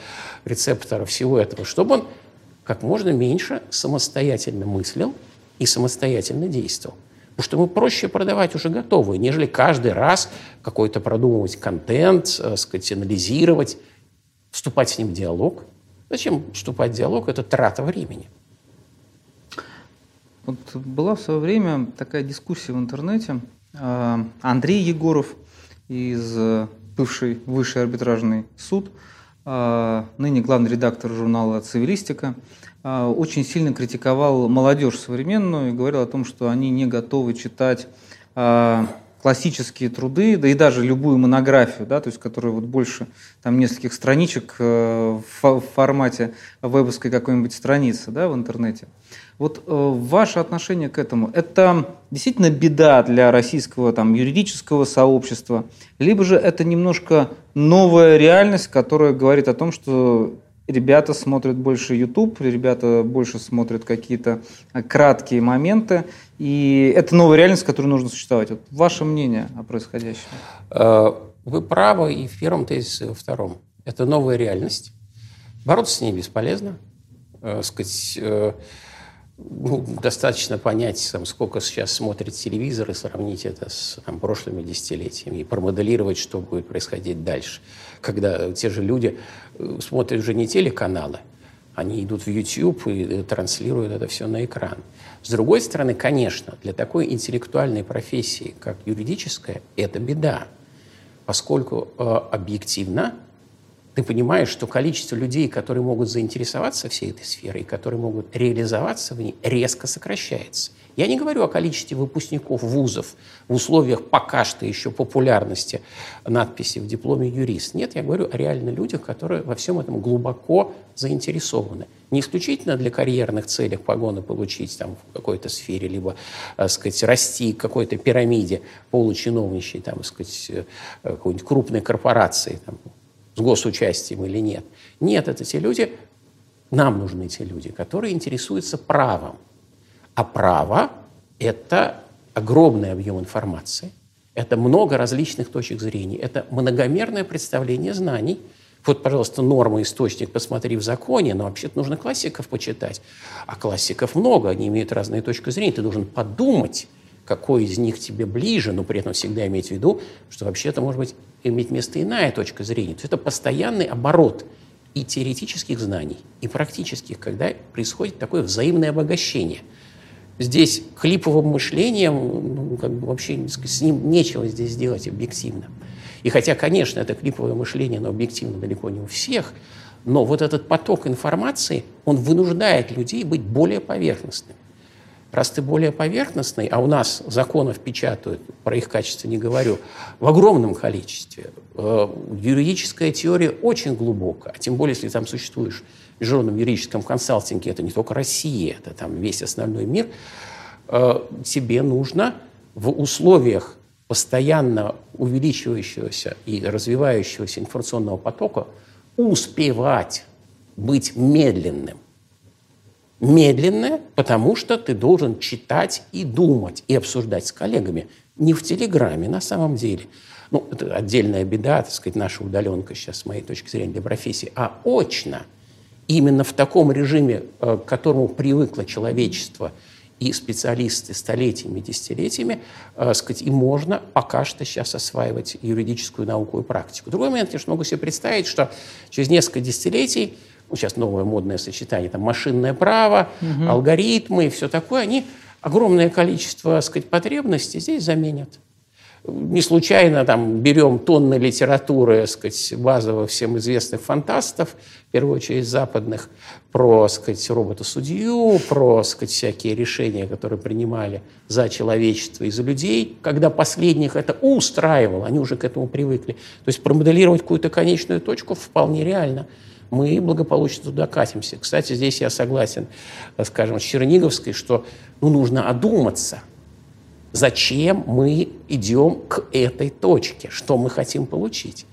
рецептора всего этого, чтобы он как можно меньше самостоятельно мыслил и самостоятельно действовал. Потому что ему проще продавать уже готовые, нежели каждый раз какой-то продумывать контент, э, сказать, анализировать, вступать с ним в диалог. Зачем вступать в диалог? Это трата времени. Вот была в свое время такая дискуссия в интернете. А, Андрей Егоров из э, бывший высший арбитражный суд, а, ныне главный редактор журнала «Цивилистика», а, очень сильно критиковал молодежь современную и говорил о том, что они не готовы читать а, классические труды, да и даже любую монографию, да, то есть которая вот больше там нескольких страничек э, в формате вебовской какой-нибудь страницы да, в интернете. Вот э, ваше отношение к этому, это действительно беда для российского там, юридического сообщества, либо же это немножко новая реальность, которая говорит о том, что ребята смотрят больше YouTube, ребята больше смотрят какие-то краткие моменты, и это новая реальность, в которой нужно существовать. Вот ваше мнение о происходящем? Э, вы правы и в первом тезисе, и во втором. Это новая реальность. Бороться с ней бесполезно. Э, сказать, э, ну, достаточно понять, там, сколько сейчас смотрит телевизор, и сравнить это с там, прошлыми десятилетиями, и промоделировать, что будет происходить дальше. Когда те же люди э, смотрят уже не телеканалы, они идут в YouTube и э, транслируют это все на экран. С другой стороны, конечно, для такой интеллектуальной профессии, как юридическая, это беда, поскольку э, объективно ты понимаешь, что количество людей, которые могут заинтересоваться всей этой сферой, которые могут реализоваться в ней, резко сокращается. Я не говорю о количестве выпускников вузов в условиях пока что еще популярности надписи в дипломе юрист. Нет, я говорю о реально людях, которые во всем этом глубоко заинтересованы. Не исключительно для карьерных целей погоны получить там, в какой-то сфере, либо, так э, сказать, расти в какой-то пирамиде получиновничьей, там, так сказать, э, какой-нибудь крупной корпорации, там, с госучастием или нет. Нет, это те люди, нам нужны те люди, которые интересуются правом. А право – это огромный объем информации, это много различных точек зрения, это многомерное представление знаний. Вот, пожалуйста, норма, источник, посмотри в законе, но вообще-то нужно классиков почитать. А классиков много, они имеют разные точки зрения. Ты должен подумать, какой из них тебе ближе, но при этом всегда иметь в виду, что вообще-то, может быть, иметь место иная точка зрения. То есть это постоянный оборот и теоретических знаний, и практических, когда происходит такое взаимное обогащение. Здесь клиповым мышлением ну, как бы вообще с ним нечего здесь сделать объективно. И хотя, конечно, это клиповое мышление, оно объективно далеко не у всех, но вот этот поток информации, он вынуждает людей быть более поверхностными. Раз ты более поверхностный, а у нас законов печатают, про их качество не говорю, в огромном количестве, э, юридическая теория очень глубокая, тем более, если там существуешь в международном юридическом консалтинге, это не только Россия, это там весь остальной мир, э, тебе нужно в условиях постоянно увеличивающегося и развивающегося информационного потока успевать быть медленным, Медленное, потому что ты должен читать и думать, и обсуждать с коллегами. Не в Телеграме на самом деле. Ну, это отдельная беда, так сказать, наша удаленка сейчас, с моей точки зрения, для профессии. А очно, именно в таком режиме, э, к которому привыкло человечество и специалисты столетиями, десятилетиями, э, сказать, и можно пока что сейчас осваивать юридическую науку и практику. Другой момент, конечно, могу себе представить, что через несколько десятилетий сейчас новое модное сочетание, там, машинное право, угу. алгоритмы и все такое, они огромное количество, так сказать, потребностей здесь заменят. Не случайно там берем тонны литературы, так сказать, базово всем известных фантастов, в первую очередь западных, про, так сказать, робота-судью, про, так сказать, всякие решения, которые принимали за человечество и за людей. Когда последних это устраивало, они уже к этому привыкли. То есть промоделировать какую-то конечную точку вполне реально – мы благополучно туда катимся. Кстати, здесь я согласен, скажем, с Черниговской, что ну, нужно одуматься. зачем мы идем к этой точке, что мы хотим получить.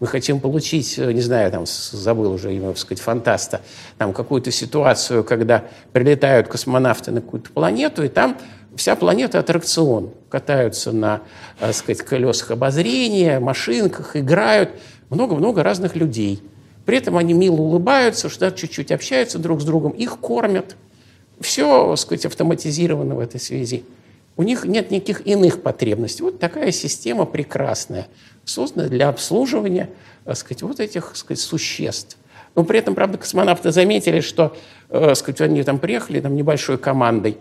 Мы хотим получить, э, не знаю, там, забыл уже имя, так сказать, фантаста, там какую-то ситуацию, когда прилетают космонавты на какую-то планету, и там вся планета аттракцион. Катаются на, так сказать, колесах обозрения, машинках, играют. Много-много разных людей. При этом они мило улыбаются, что чуть-чуть общаются друг с другом, их кормят. Все, так сказать, автоматизировано в этой связи. У них нет никаких иных потребностей. Вот такая система прекрасная, создана для обслуживания так сказать, вот этих так сказать, существ. Но при этом, правда, космонавты заметили, что э, так сказать, они там приехали там, небольшой командой,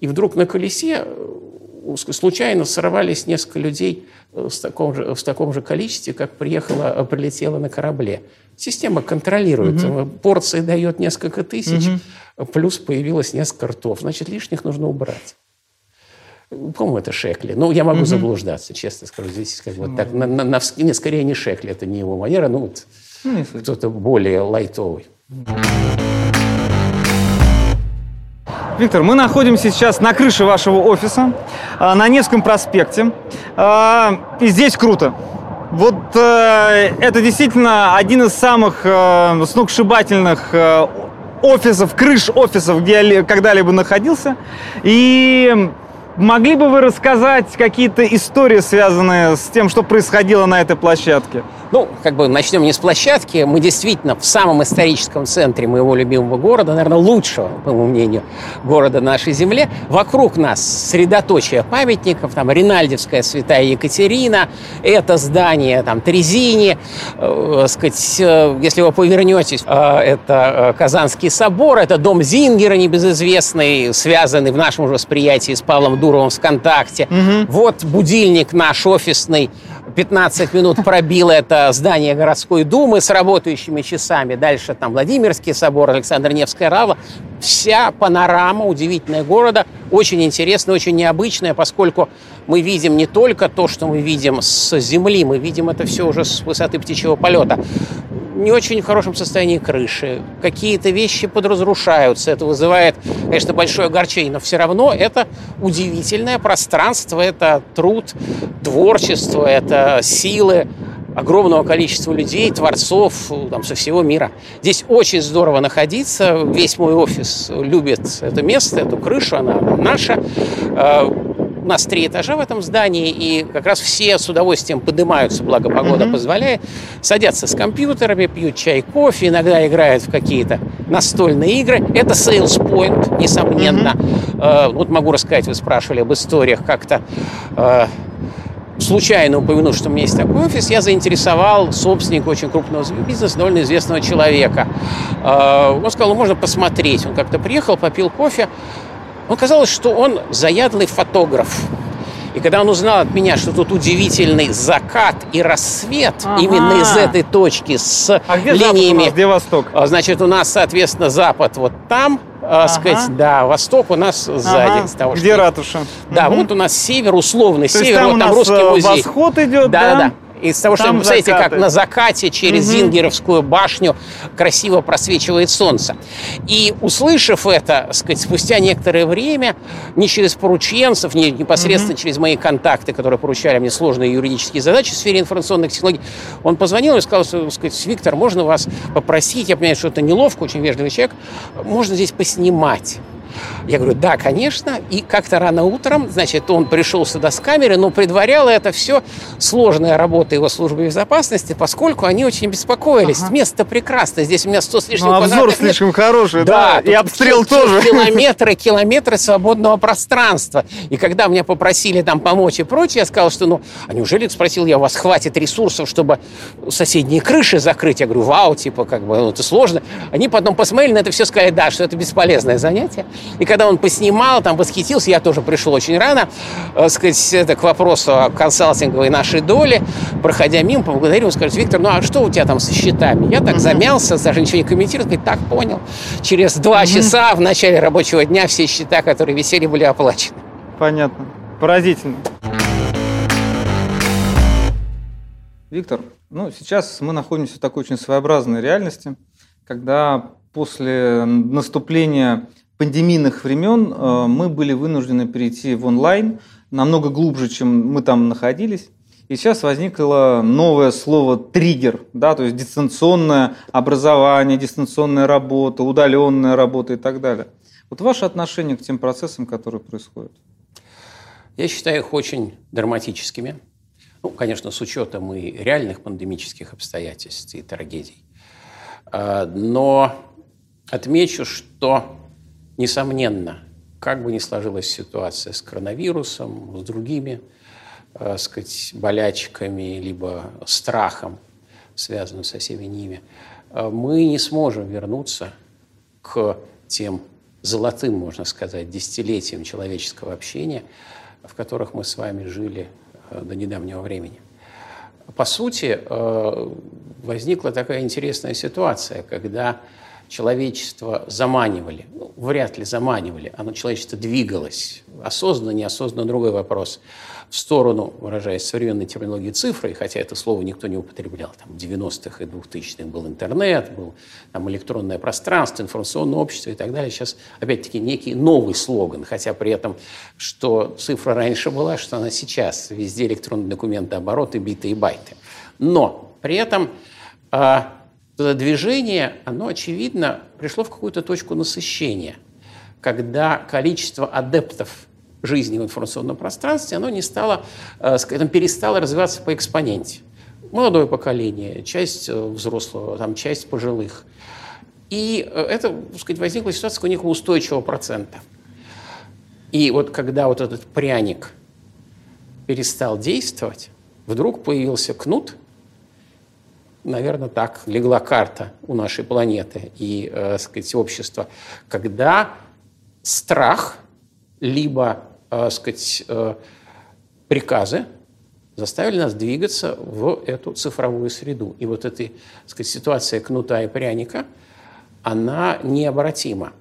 и вдруг на колесе э, случайно сорвались несколько людей в таком же, в таком же количестве, как приехала, э, прилетела на корабле. Система контролирует. Угу. Порции дает несколько тысяч, угу. плюс появилось несколько ртов. Значит, лишних нужно убрать. По-моему, это Шекли. Ну, я могу угу. заблуждаться, честно скажу. Здесь как бы так, на, на, на, нет, скорее не Шекли, это не его манера, ну, вот ну, кто-то более лайтовый. Виктор, мы находимся сейчас на крыше вашего офиса, а, на Невском проспекте. А, и здесь круто. Вот э, это действительно один из самых э, сногсшибательных э, офисов, крыш офисов, где я когда-либо находился. И Могли бы вы рассказать какие-то истории, связанные с тем, что происходило на этой площадке? Ну, как бы начнем не с площадки. Мы действительно в самом историческом центре моего любимого города, наверное, лучшего, по моему мнению, города нашей земле. Вокруг нас средоточие памятников, там Ринальдевская святая Екатерина, это здание, там Трезини, э, сказать, э, если вы повернетесь, э, это э, Казанский собор, это дом Зингера, небезызвестный, связанный в нашем восприятии с Павлом Дуровым ВКонтакте. Угу. Вот будильник наш офисный, 15 минут пробило это здание городской думы с работающими часами. Дальше там Владимирский собор, Александр Невская Рава. Вся панорама удивительная города, очень интересная, очень необычная, поскольку мы видим не только то, что мы видим с земли, мы видим это все уже с высоты птичьего полета не очень хорошем состоянии крыши, какие-то вещи подразрушаются, это вызывает, конечно, большое огорчение, но все равно это удивительное пространство, это труд, творчество, это силы огромного количества людей, творцов там, со всего мира. Здесь очень здорово находиться. Весь мой офис любит это место, эту крышу, она наша. У нас три этажа в этом здании, и как раз все с удовольствием поднимаются, благо погода mm-hmm. позволяет, садятся с компьютерами, пьют чай, кофе, иногда играют в какие-то настольные игры. Это sales point, несомненно. Mm-hmm. Э, вот могу рассказать, вы спрашивали об историях как-то. Э, случайно упомянув, что у меня есть такой офис, я заинтересовал собственника очень крупного бизнеса, довольно известного человека. Э, он сказал, ну, можно посмотреть. Он как-то приехал, попил кофе, Оказалось, что он заядлый фотограф. И когда он узнал от меня, что тут удивительный закат и рассвет ага. именно из этой точки с а где линиями... У нас, где восток? А, значит, у нас, соответственно, запад вот там, а, ага. сказать, да, восток у нас сзади. Ага. Того, Где что... ратуша? Да, угу. вот у нас север, условный То север, там вот там русский э, музей. Восход идет? Да, да, да из того, что, вы как на закате через угу. Зингеровскую башню красиво просвечивает солнце. И услышав это, сказать, спустя некоторое время, не через порученцев, не непосредственно угу. через мои контакты, которые поручали мне сложные юридические задачи в сфере информационных технологий, он позвонил и сказал, что, сказать, Виктор, можно вас попросить, я понимаю, что это неловко, очень вежливый человек, можно здесь поснимать. Я говорю, да, конечно. И как-то рано утром, значит, он пришел сюда с камерой, но предваряло это все сложная работа его службы безопасности, поскольку они очень беспокоились. Ага. Место прекрасное. Здесь у меня 100 с лишним ну, обзор слишком метров. хороший, да. да. И обстрел тоже. Километры, километры свободного пространства. И когда меня попросили там помочь и прочее, я сказал, что, ну, а неужели, спросил я, у вас хватит ресурсов, чтобы соседние крыши закрыть? Я говорю, вау, типа, как бы, ну, это сложно. Они потом посмотрели на это все, сказали, да, что это бесполезное занятие. И когда он поснимал, там восхитился, я тоже пришел очень рано, э, сказать, это к вопросу о консалтинговой нашей доле, проходя мимо, поблагодарил, он скажет, Виктор, ну а что у тебя там со счетами? Я так замялся, даже ничего не комментировал, говорит, так, понял. Через два часа в начале рабочего дня все счета, которые висели, были оплачены. Понятно. Поразительно. Виктор, ну, сейчас мы находимся в такой очень своеобразной реальности, когда после наступления пандемийных времен э, мы были вынуждены перейти в онлайн, намного глубже, чем мы там находились. И сейчас возникло новое слово «триггер», да, то есть дистанционное образование, дистанционная работа, удаленная работа и так далее. Вот ваше отношение к тем процессам, которые происходят? Я считаю их очень драматическими. Ну, конечно, с учетом и реальных пандемических обстоятельств и трагедий. А, но отмечу, что, несомненно, как бы ни сложилась ситуация с коронавирусом, с другими э, сказать, болячками, либо страхом, связанным со всеми ними, э, мы не сможем вернуться к тем золотым, можно сказать, десятилетиям человеческого общения, в которых мы с вами жили э, до недавнего времени. По сути, э, возникла такая интересная ситуация, когда человечество заманивали, ну, вряд ли заманивали, оно человечество двигалось, осознанно, неосознанно, другой вопрос, в сторону, выражаясь современной терминологией цифры, хотя это слово никто не употреблял, там, в 90-х и 2000-х был интернет, был там, электронное пространство, информационное общество и так далее. Сейчас, опять-таки, некий новый слоган, хотя при этом, что цифра раньше была, что она сейчас, везде электронные документы, обороты, биты и байты. Но при этом это движение, оно, очевидно, пришло в какую-то точку насыщения, когда количество адептов жизни в информационном пространстве, оно не стало, э, скажем, перестало развиваться по экспоненте. Молодое поколение, часть э, взрослого, там, часть пожилых. И э, это, так сказать, возникла ситуация некого устойчивого процента. И вот когда вот этот пряник перестал действовать, вдруг появился кнут, наверное, так легла карта у нашей планеты и, э, сказать, общества, когда страх, либо, э, сказать, э, приказы заставили нас двигаться в эту цифровую среду. И вот эта сказать, ситуация кнута и пряника, она необратима.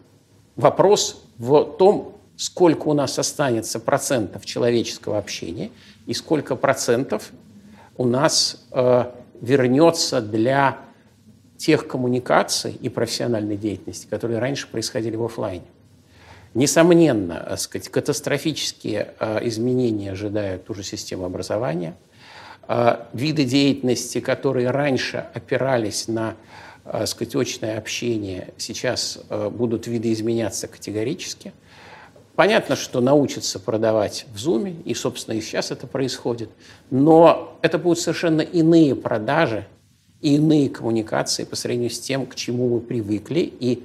Вопрос в том, сколько у нас останется процентов человеческого общения и сколько процентов у нас э, вернется для тех коммуникаций и профессиональной деятельности, которые раньше происходили в офлайне. Несомненно, так сказать, катастрофические э, изменения ожидают ту же систему образования. Э, виды деятельности, которые раньше опирались на сказать, очное общение, сейчас будут видоизменяться категорически. Понятно, что научатся продавать в Zoom, и, собственно, и сейчас это происходит, но это будут совершенно иные продажи и иные коммуникации по сравнению с тем, к чему мы привыкли и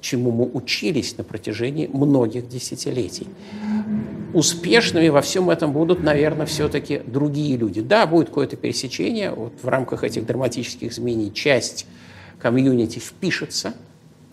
чему мы учились на протяжении многих десятилетий. Успешными во всем этом будут, наверное, все-таки другие люди. Да, будет какое-то пересечение. Вот в рамках этих драматических изменений часть комьюнити впишется –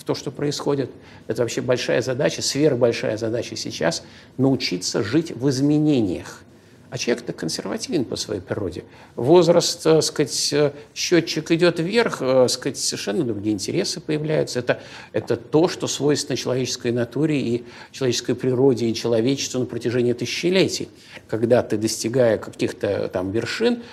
то, что происходит. Это вообще большая задача, сверхбольшая задача сейчас – научиться жить в изменениях. А человек-то консервативен по своей природе. Возраст, так сказать, счетчик идет вверх, так сказать, совершенно другие интересы появляются. Это, это то, что свойственно человеческой натуре и человеческой природе, и человечеству на протяжении тысячелетий. Когда ты, достигая каких-то там вершин,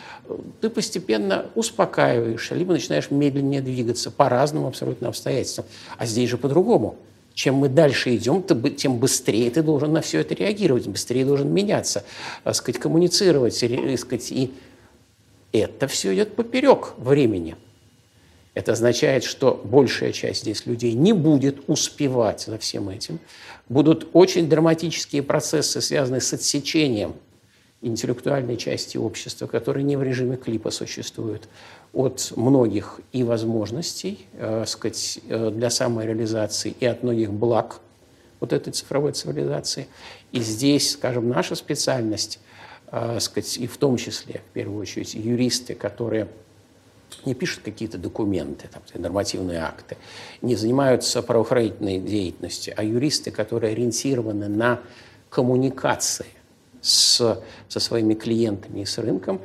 ты постепенно успокаиваешься, либо начинаешь медленнее двигаться по разным абсолютно обстоятельствам. А здесь же по-другому. Чем мы дальше идем, тем быстрее ты должен на все это реагировать, быстрее должен меняться, так сказать, коммуницировать. Так сказать, и это все идет поперек времени. Это означает, что большая часть здесь людей не будет успевать за всем этим. Будут очень драматические процессы, связанные с отсечением интеллектуальной части общества, которые не в режиме клипа существуют, от многих и возможностей э, сказать, э, для самореализации и от многих благ вот этой цифровой цивилизации. И здесь, скажем, наша специальность, э, сказать, и в том числе, в первую очередь, юристы, которые не пишут какие-то документы, там, нормативные акты, не занимаются правоохранительной деятельностью, а юристы, которые ориентированы на коммуникации с, со своими клиентами и с рынком,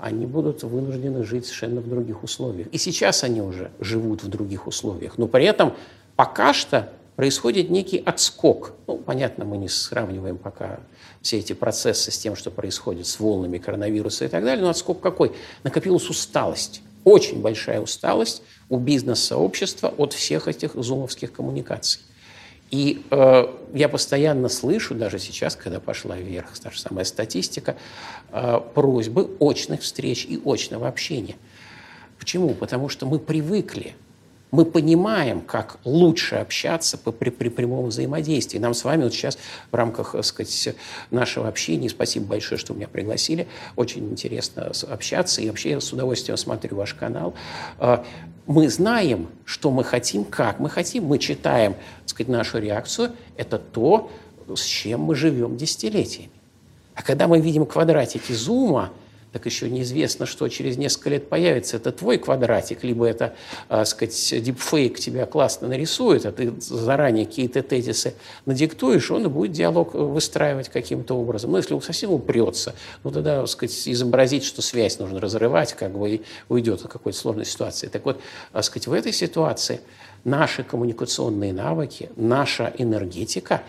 они будут вынуждены жить совершенно в других условиях. И сейчас они уже живут в других условиях. Но при этом пока что происходит некий отскок. Ну, понятно, мы не сравниваем пока все эти процессы с тем, что происходит с волнами коронавируса и так далее, но отскок какой? Накопилась усталость. Очень большая усталость у бизнес-сообщества от всех этих зумовских коммуникаций. И э, я постоянно слышу, даже сейчас, когда пошла вверх та же самая статистика, э, просьбы очных встреч и очного общения. Почему? Потому что мы привыкли – мы понимаем, как лучше общаться при, при прямом взаимодействии. Нам с вами вот сейчас в рамках так сказать, нашего общения, спасибо большое, что меня пригласили, очень интересно общаться, и вообще я с удовольствием смотрю ваш канал. А, мы знаем, что мы хотим, как мы хотим, мы читаем так сказать, нашу реакцию, это то, с чем мы живем десятилетиями. А когда мы видим квадратики зума, так еще неизвестно, что через несколько лет появится. Это твой квадратик, либо это, так сказать, дипфейк тебя классно нарисует, а ты заранее какие-то тезисы надиктуешь, он и будет диалог выстраивать каким-то образом. Но если он совсем упрется, ну тогда, так сказать, изобразить, что связь нужно разрывать, как бы и уйдет от какой-то сложной ситуации. Так вот, так сказать, в этой ситуации наши коммуникационные навыки, наша энергетика,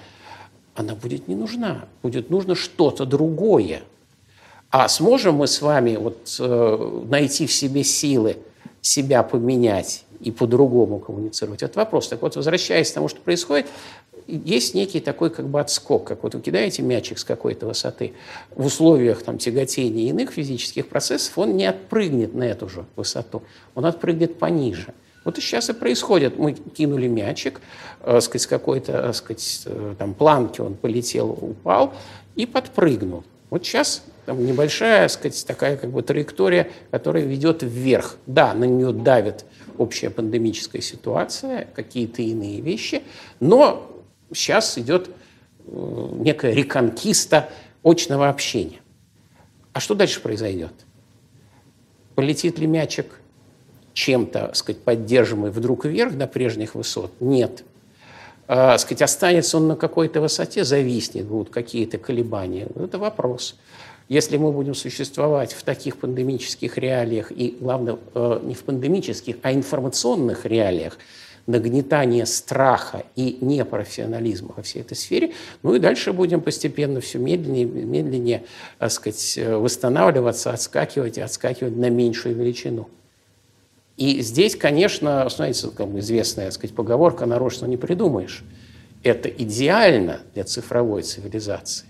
она будет не нужна. Будет нужно что-то другое, а сможем мы с вами вот, э, найти в себе силы себя поменять и по-другому коммуницировать? Это вопрос. Так вот, возвращаясь к тому, что происходит, есть некий такой как бы отскок, как вот вы кидаете мячик с какой-то высоты, в условиях там, тяготения иных физических процессов он не отпрыгнет на эту же высоту, он отпрыгнет пониже. Вот и сейчас и происходит. Мы кинули мячик, э, сказать, с какой-то э, сказать, э, там, планки он полетел, упал и подпрыгнул. Вот сейчас там небольшая, сказать, такая как бы траектория, которая ведет вверх. Да, на нее давит общая пандемическая ситуация, какие-то иные вещи, но сейчас идет э, некая реконкиста очного общения. А что дальше произойдет? Полетит ли мячик чем-то, сказать, поддерживаемый вдруг вверх до прежних высот? Нет. А, сказать, останется он на какой-то высоте, зависнет, будут какие-то колебания. Это вопрос. Если мы будем существовать в таких пандемических реалиях, и, главное, э, не в пандемических, а информационных реалиях, нагнетания страха и непрофессионализма во всей этой сфере, ну и дальше будем постепенно все медленнее, медленнее так сказать, восстанавливаться, отскакивать и отскакивать на меньшую величину. И здесь, конечно, знаете, как известная так сказать, поговорка «нарочно не придумаешь». Это идеально для цифровой цивилизации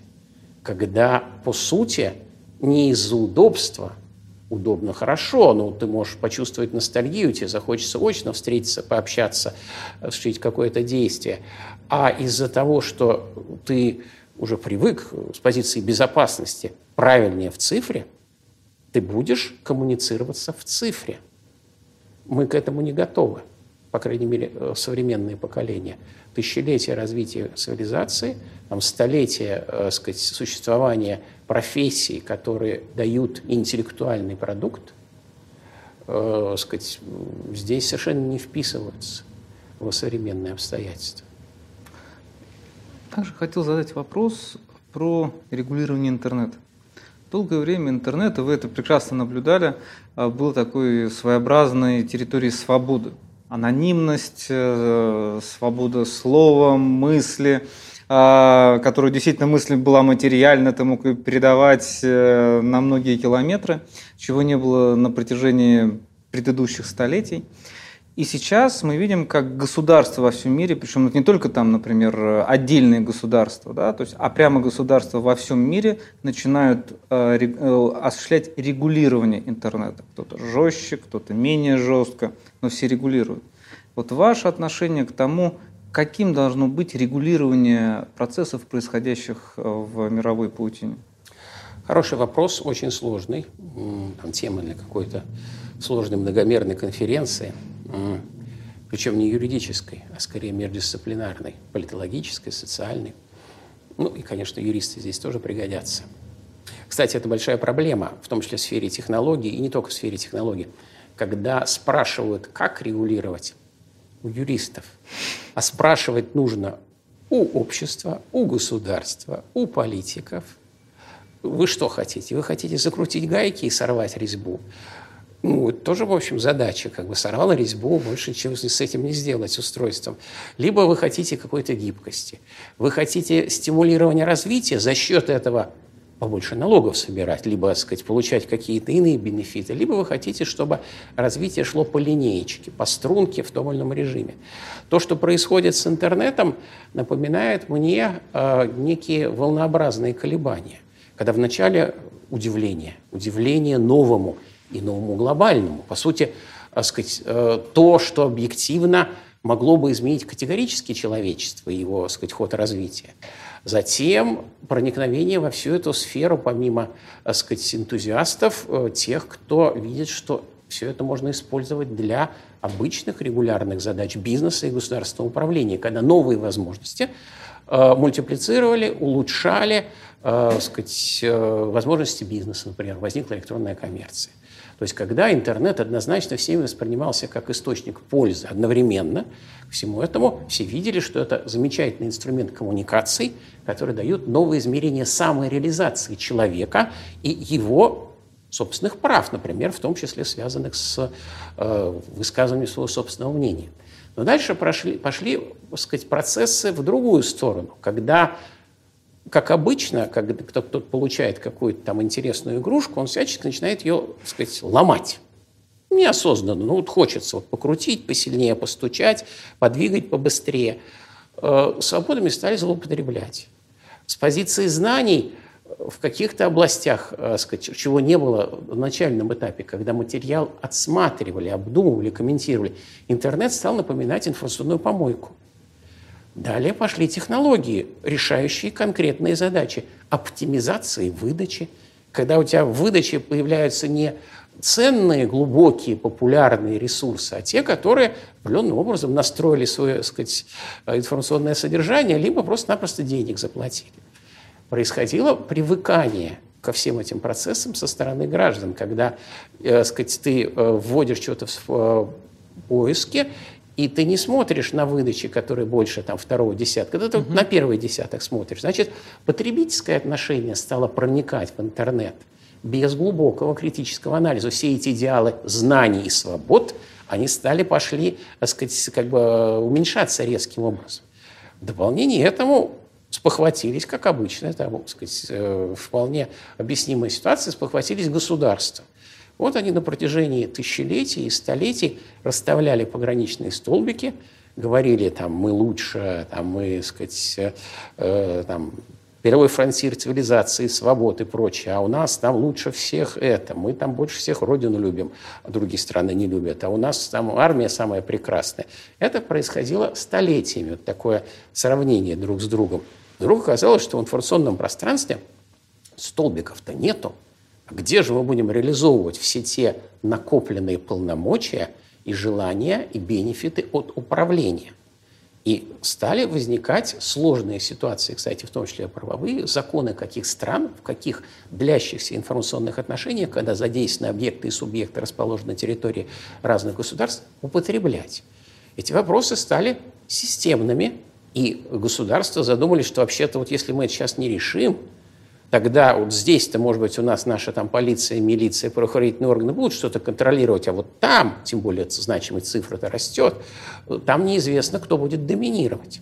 когда, по сути, не из-за удобства, удобно хорошо, но ты можешь почувствовать ностальгию, тебе захочется очно встретиться, пообщаться, осуществить какое-то действие, а из-за того, что ты уже привык с позиции безопасности правильнее в цифре, ты будешь коммуницироваться в цифре. Мы к этому не готовы, по крайней мере, э, современные поколения тысячелетия развития цивилизации, там, столетия э, сказать, существования профессий, которые дают интеллектуальный продукт, э, сказать, здесь совершенно не вписываются в современные обстоятельства. Также хотел задать вопрос про регулирование интернета. Долгое время интернет, и вы это прекрасно наблюдали, э, был такой своеобразной территорией свободы анонимность, э, свобода слова, мысли, а, которую действительно мысль была материальна, ты мог передавать э, на многие километры, чего не было на протяжении предыдущих столетий. И сейчас мы видим, как государства во всем мире, причем это не только там, например, отдельные государства, да, то есть, а прямо государства во всем мире начинают э, э, осуществлять регулирование интернета. Кто-то жестче, кто-то менее жестко, но все регулируют. Вот ваше отношение к тому, каким должно быть регулирование процессов, происходящих э, в мировой паутине? Хороший вопрос, очень сложный. Там тема для какой-то сложной многомерной конференции – причем не юридической, а скорее междисциплинарной, политологической, социальной. Ну и, конечно, юристы здесь тоже пригодятся. Кстати, это большая проблема, в том числе в сфере технологий, и не только в сфере технологий, когда спрашивают, как регулировать у юристов, а спрашивать нужно у общества, у государства, у политиков. Вы что хотите? Вы хотите закрутить гайки и сорвать резьбу? Ну, тоже, в общем, задача, как бы сорвала резьбу, больше ничего с этим не сделать устройством. Либо вы хотите какой-то гибкости, вы хотите стимулирования развития, за счет этого побольше налогов собирать, либо, так сказать, получать какие-то иные бенефиты, либо вы хотите, чтобы развитие шло по линеечке, по струнке в том или ином режиме. То, что происходит с интернетом, напоминает мне э, некие волнообразные колебания. Когда вначале удивление, удивление новому и новому глобальному. По сути, так сказать, э, то, что объективно могло бы изменить категорически человечество и его сказать, ход развития. Затем проникновение во всю эту сферу, помимо так сказать, энтузиастов, э, тех, кто видит, что все это можно использовать для обычных регулярных задач бизнеса и государственного управления, когда новые возможности э, мультиплицировали, улучшали э, сказать, э, возможности бизнеса, например, возникла электронная коммерция. То есть когда интернет однозначно всеми воспринимался как источник пользы одновременно, к всему этому все видели, что это замечательный инструмент коммуникаций, который дает новые измерения самореализации человека и его собственных прав, например, в том числе связанных с э, высказыванием своего собственного мнения. Но дальше прошли, пошли так сказать, процессы в другую сторону, когда как обычно, когда кто-то получает какую-то там интересную игрушку, он всячески начинает ее, так сказать, ломать. Неосознанно, ну вот хочется вот покрутить, посильнее постучать, подвигать побыстрее. Э, свободами стали злоупотреблять. С позиции знаний в каких-то областях, э, сказать, чего не было в начальном этапе, когда материал отсматривали, обдумывали, комментировали, интернет стал напоминать информационную помойку. Далее пошли технологии, решающие конкретные задачи оптимизации выдачи. Когда у тебя в выдаче появляются не ценные, глубокие, популярные ресурсы, а те, которые определенным образом настроили свое сказать, информационное содержание, либо просто-напросто денег заплатили. Происходило привыкание ко всем этим процессам со стороны граждан, когда э, сказать, ты э, вводишь что-то в э, поиске, и ты не смотришь на выдачи, которые больше там, второго десятка, ты угу. на первый десяток смотришь. Значит, потребительское отношение стало проникать в интернет без глубокого критического анализа. Все эти идеалы знаний и свобод, они стали, пошли, так сказать, как бы уменьшаться резким образом. В дополнение этому спохватились, как обычно, это, так сказать, э, вполне объяснимая ситуация, спохватились государства – вот они на протяжении тысячелетий и столетий расставляли пограничные столбики, говорили, там, мы лучше, там, мы, сказать, э, там, перовой фронтир цивилизации, свободы и прочее, а у нас там лучше всех это, мы там больше всех родину любим, а другие страны не любят, а у нас там армия самая прекрасная. Это происходило столетиями, вот такое сравнение друг с другом. Вдруг оказалось, что в информационном пространстве столбиков-то нету, где же мы будем реализовывать все те накопленные полномочия и желания и бенефиты от управления? И стали возникать сложные ситуации, кстати, в том числе правовые, законы каких стран, в каких длящихся информационных отношениях, когда задействованы объекты и субъекты, расположены на территории разных государств, употреблять. Эти вопросы стали системными, и государства задумались, что вообще-то вот если мы это сейчас не решим, Тогда вот здесь-то, может быть, у нас наша там полиция, милиция, правоохранительные органы будут что-то контролировать, а вот там, тем более значимость цифры-то растет, там неизвестно, кто будет доминировать.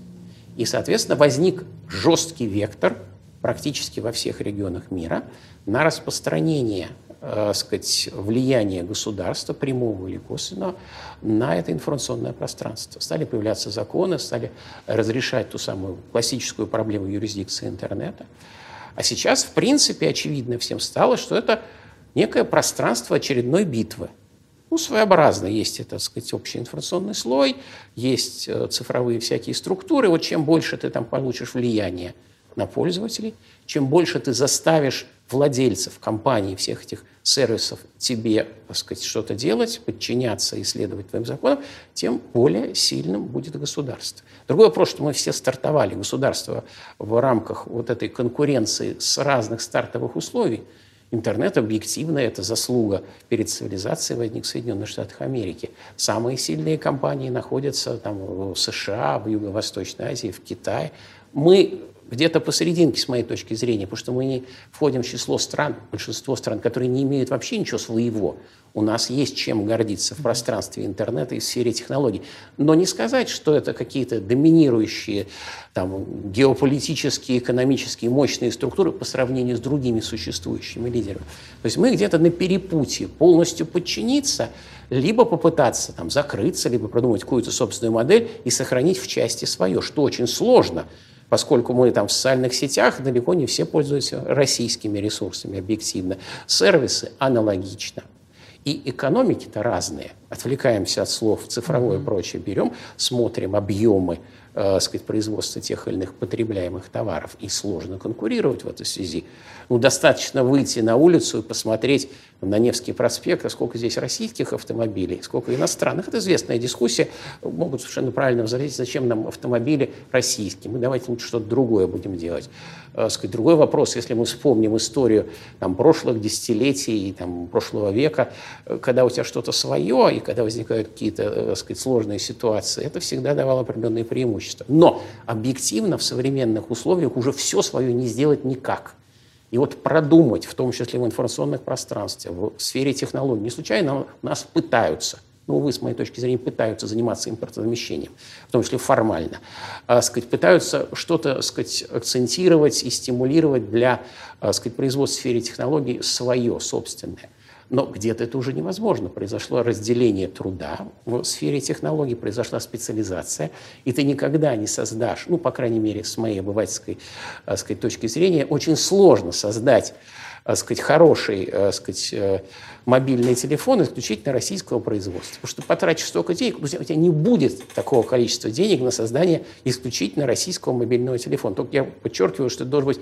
И, соответственно, возник жесткий вектор практически во всех регионах мира на распространение э, сказать, влияния государства, прямого или косвенного, на это информационное пространство. Стали появляться законы, стали разрешать ту самую классическую проблему юрисдикции интернета. А сейчас, в принципе, очевидно всем стало, что это некое пространство очередной битвы. Ну, своеобразно. Есть, это, так сказать, общий информационный слой, есть э, цифровые всякие структуры. Вот чем больше ты там получишь влияния на пользователей, чем больше ты заставишь владельцев компаний всех этих сервисов тебе, так сказать, что-то делать, подчиняться и следовать твоим законам, тем более сильным будет государство. Другой вопрос, что мы все стартовали, государство в рамках вот этой конкуренции с разных стартовых условий. Интернет объективно это заслуга перед цивилизацией возник в Соединенных Штатах Америки. Самые сильные компании находятся там в США, в Юго-Восточной Азии, в Китае. Мы где-то посерединке, с моей точки зрения, потому что мы не входим в число стран, большинство стран, которые не имеют вообще ничего своего. У нас есть чем гордиться в пространстве интернета и в сфере технологий. Но не сказать, что это какие-то доминирующие там, геополитические, экономические мощные структуры по сравнению с другими существующими лидерами. То есть мы где-то на перепутье полностью подчиниться, либо попытаться там, закрыться, либо продумать какую-то собственную модель и сохранить в части свое, что очень сложно, поскольку мы там в социальных сетях далеко не все пользуются российскими ресурсами объективно. Сервисы аналогично – и экономики-то разные. Отвлекаемся от слов цифровое и прочее, берем, смотрим объемы э, сказать, производства тех или иных потребляемых товаров. И сложно конкурировать в этой связи. Ну, достаточно выйти на улицу и посмотреть на Невский проспект, а сколько здесь российских автомобилей, сколько иностранных. Это известная дискуссия. Могут совершенно правильно заметить, зачем нам автомобили российские. Мы давайте лучше что-то другое будем делать. Э, сказать, другой вопрос, если мы вспомним историю там, прошлых десятилетий, там, прошлого века, э, когда у тебя что-то свое, и когда возникают какие-то э, сказать, сложные ситуации, это всегда давало определенные преимущества. Но объективно в современных условиях уже все свое не сделать никак. И вот продумать, в том числе в информационных пространствах, в сфере технологий, не случайно нас пытаются – ну, увы, с моей точки зрения, пытаются заниматься импортозамещением, в том числе формально, а, сказать, пытаются что-то сказать, акцентировать и стимулировать для а, сказать, производства в сфере технологий свое, собственное. Но где-то это уже невозможно. Произошло разделение труда в сфере технологий, произошла специализация, и ты никогда не создашь, ну, по крайней мере, с моей обывательской сказать, точки зрения, очень сложно создать сказать, хороший сказать, э, мобильный телефон исключительно российского производства. Потому что потратишь столько денег, у тебя не будет такого количества денег на создание исключительно российского мобильного телефона. Только я подчеркиваю, что это должен быть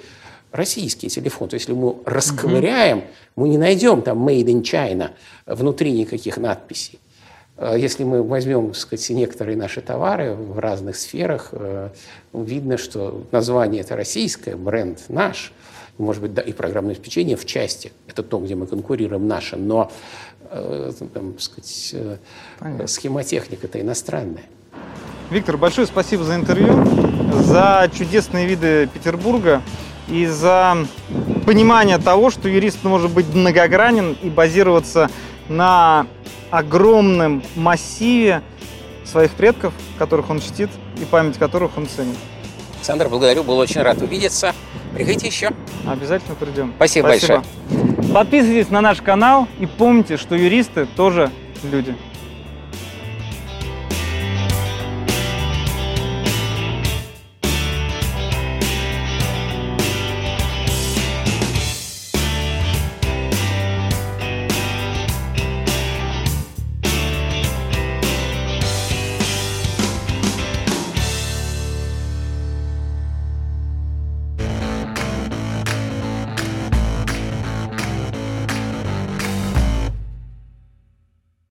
российский телефон. То есть, если мы расковыряем, угу. мы не найдем там «Made in China» внутри никаких надписей. Э, если мы возьмем так сказать, некоторые наши товары в разных сферах, э, видно, что название это российское, бренд наш – может быть, да, и программное обеспечение в части. Это то, где мы конкурируем наше, но э, там, сказать, э, схемотехника это иностранная. Виктор, большое спасибо за интервью, за чудесные виды Петербурга и за понимание того, что юрист может быть многогранен и базироваться на огромном массиве своих предков, которых он чтит и память которых он ценит. Александр, благодарю, был очень рад увидеться. Приходите еще. Обязательно придем. Спасибо, Спасибо. большое. Подписывайтесь на наш канал и помните, что юристы тоже люди.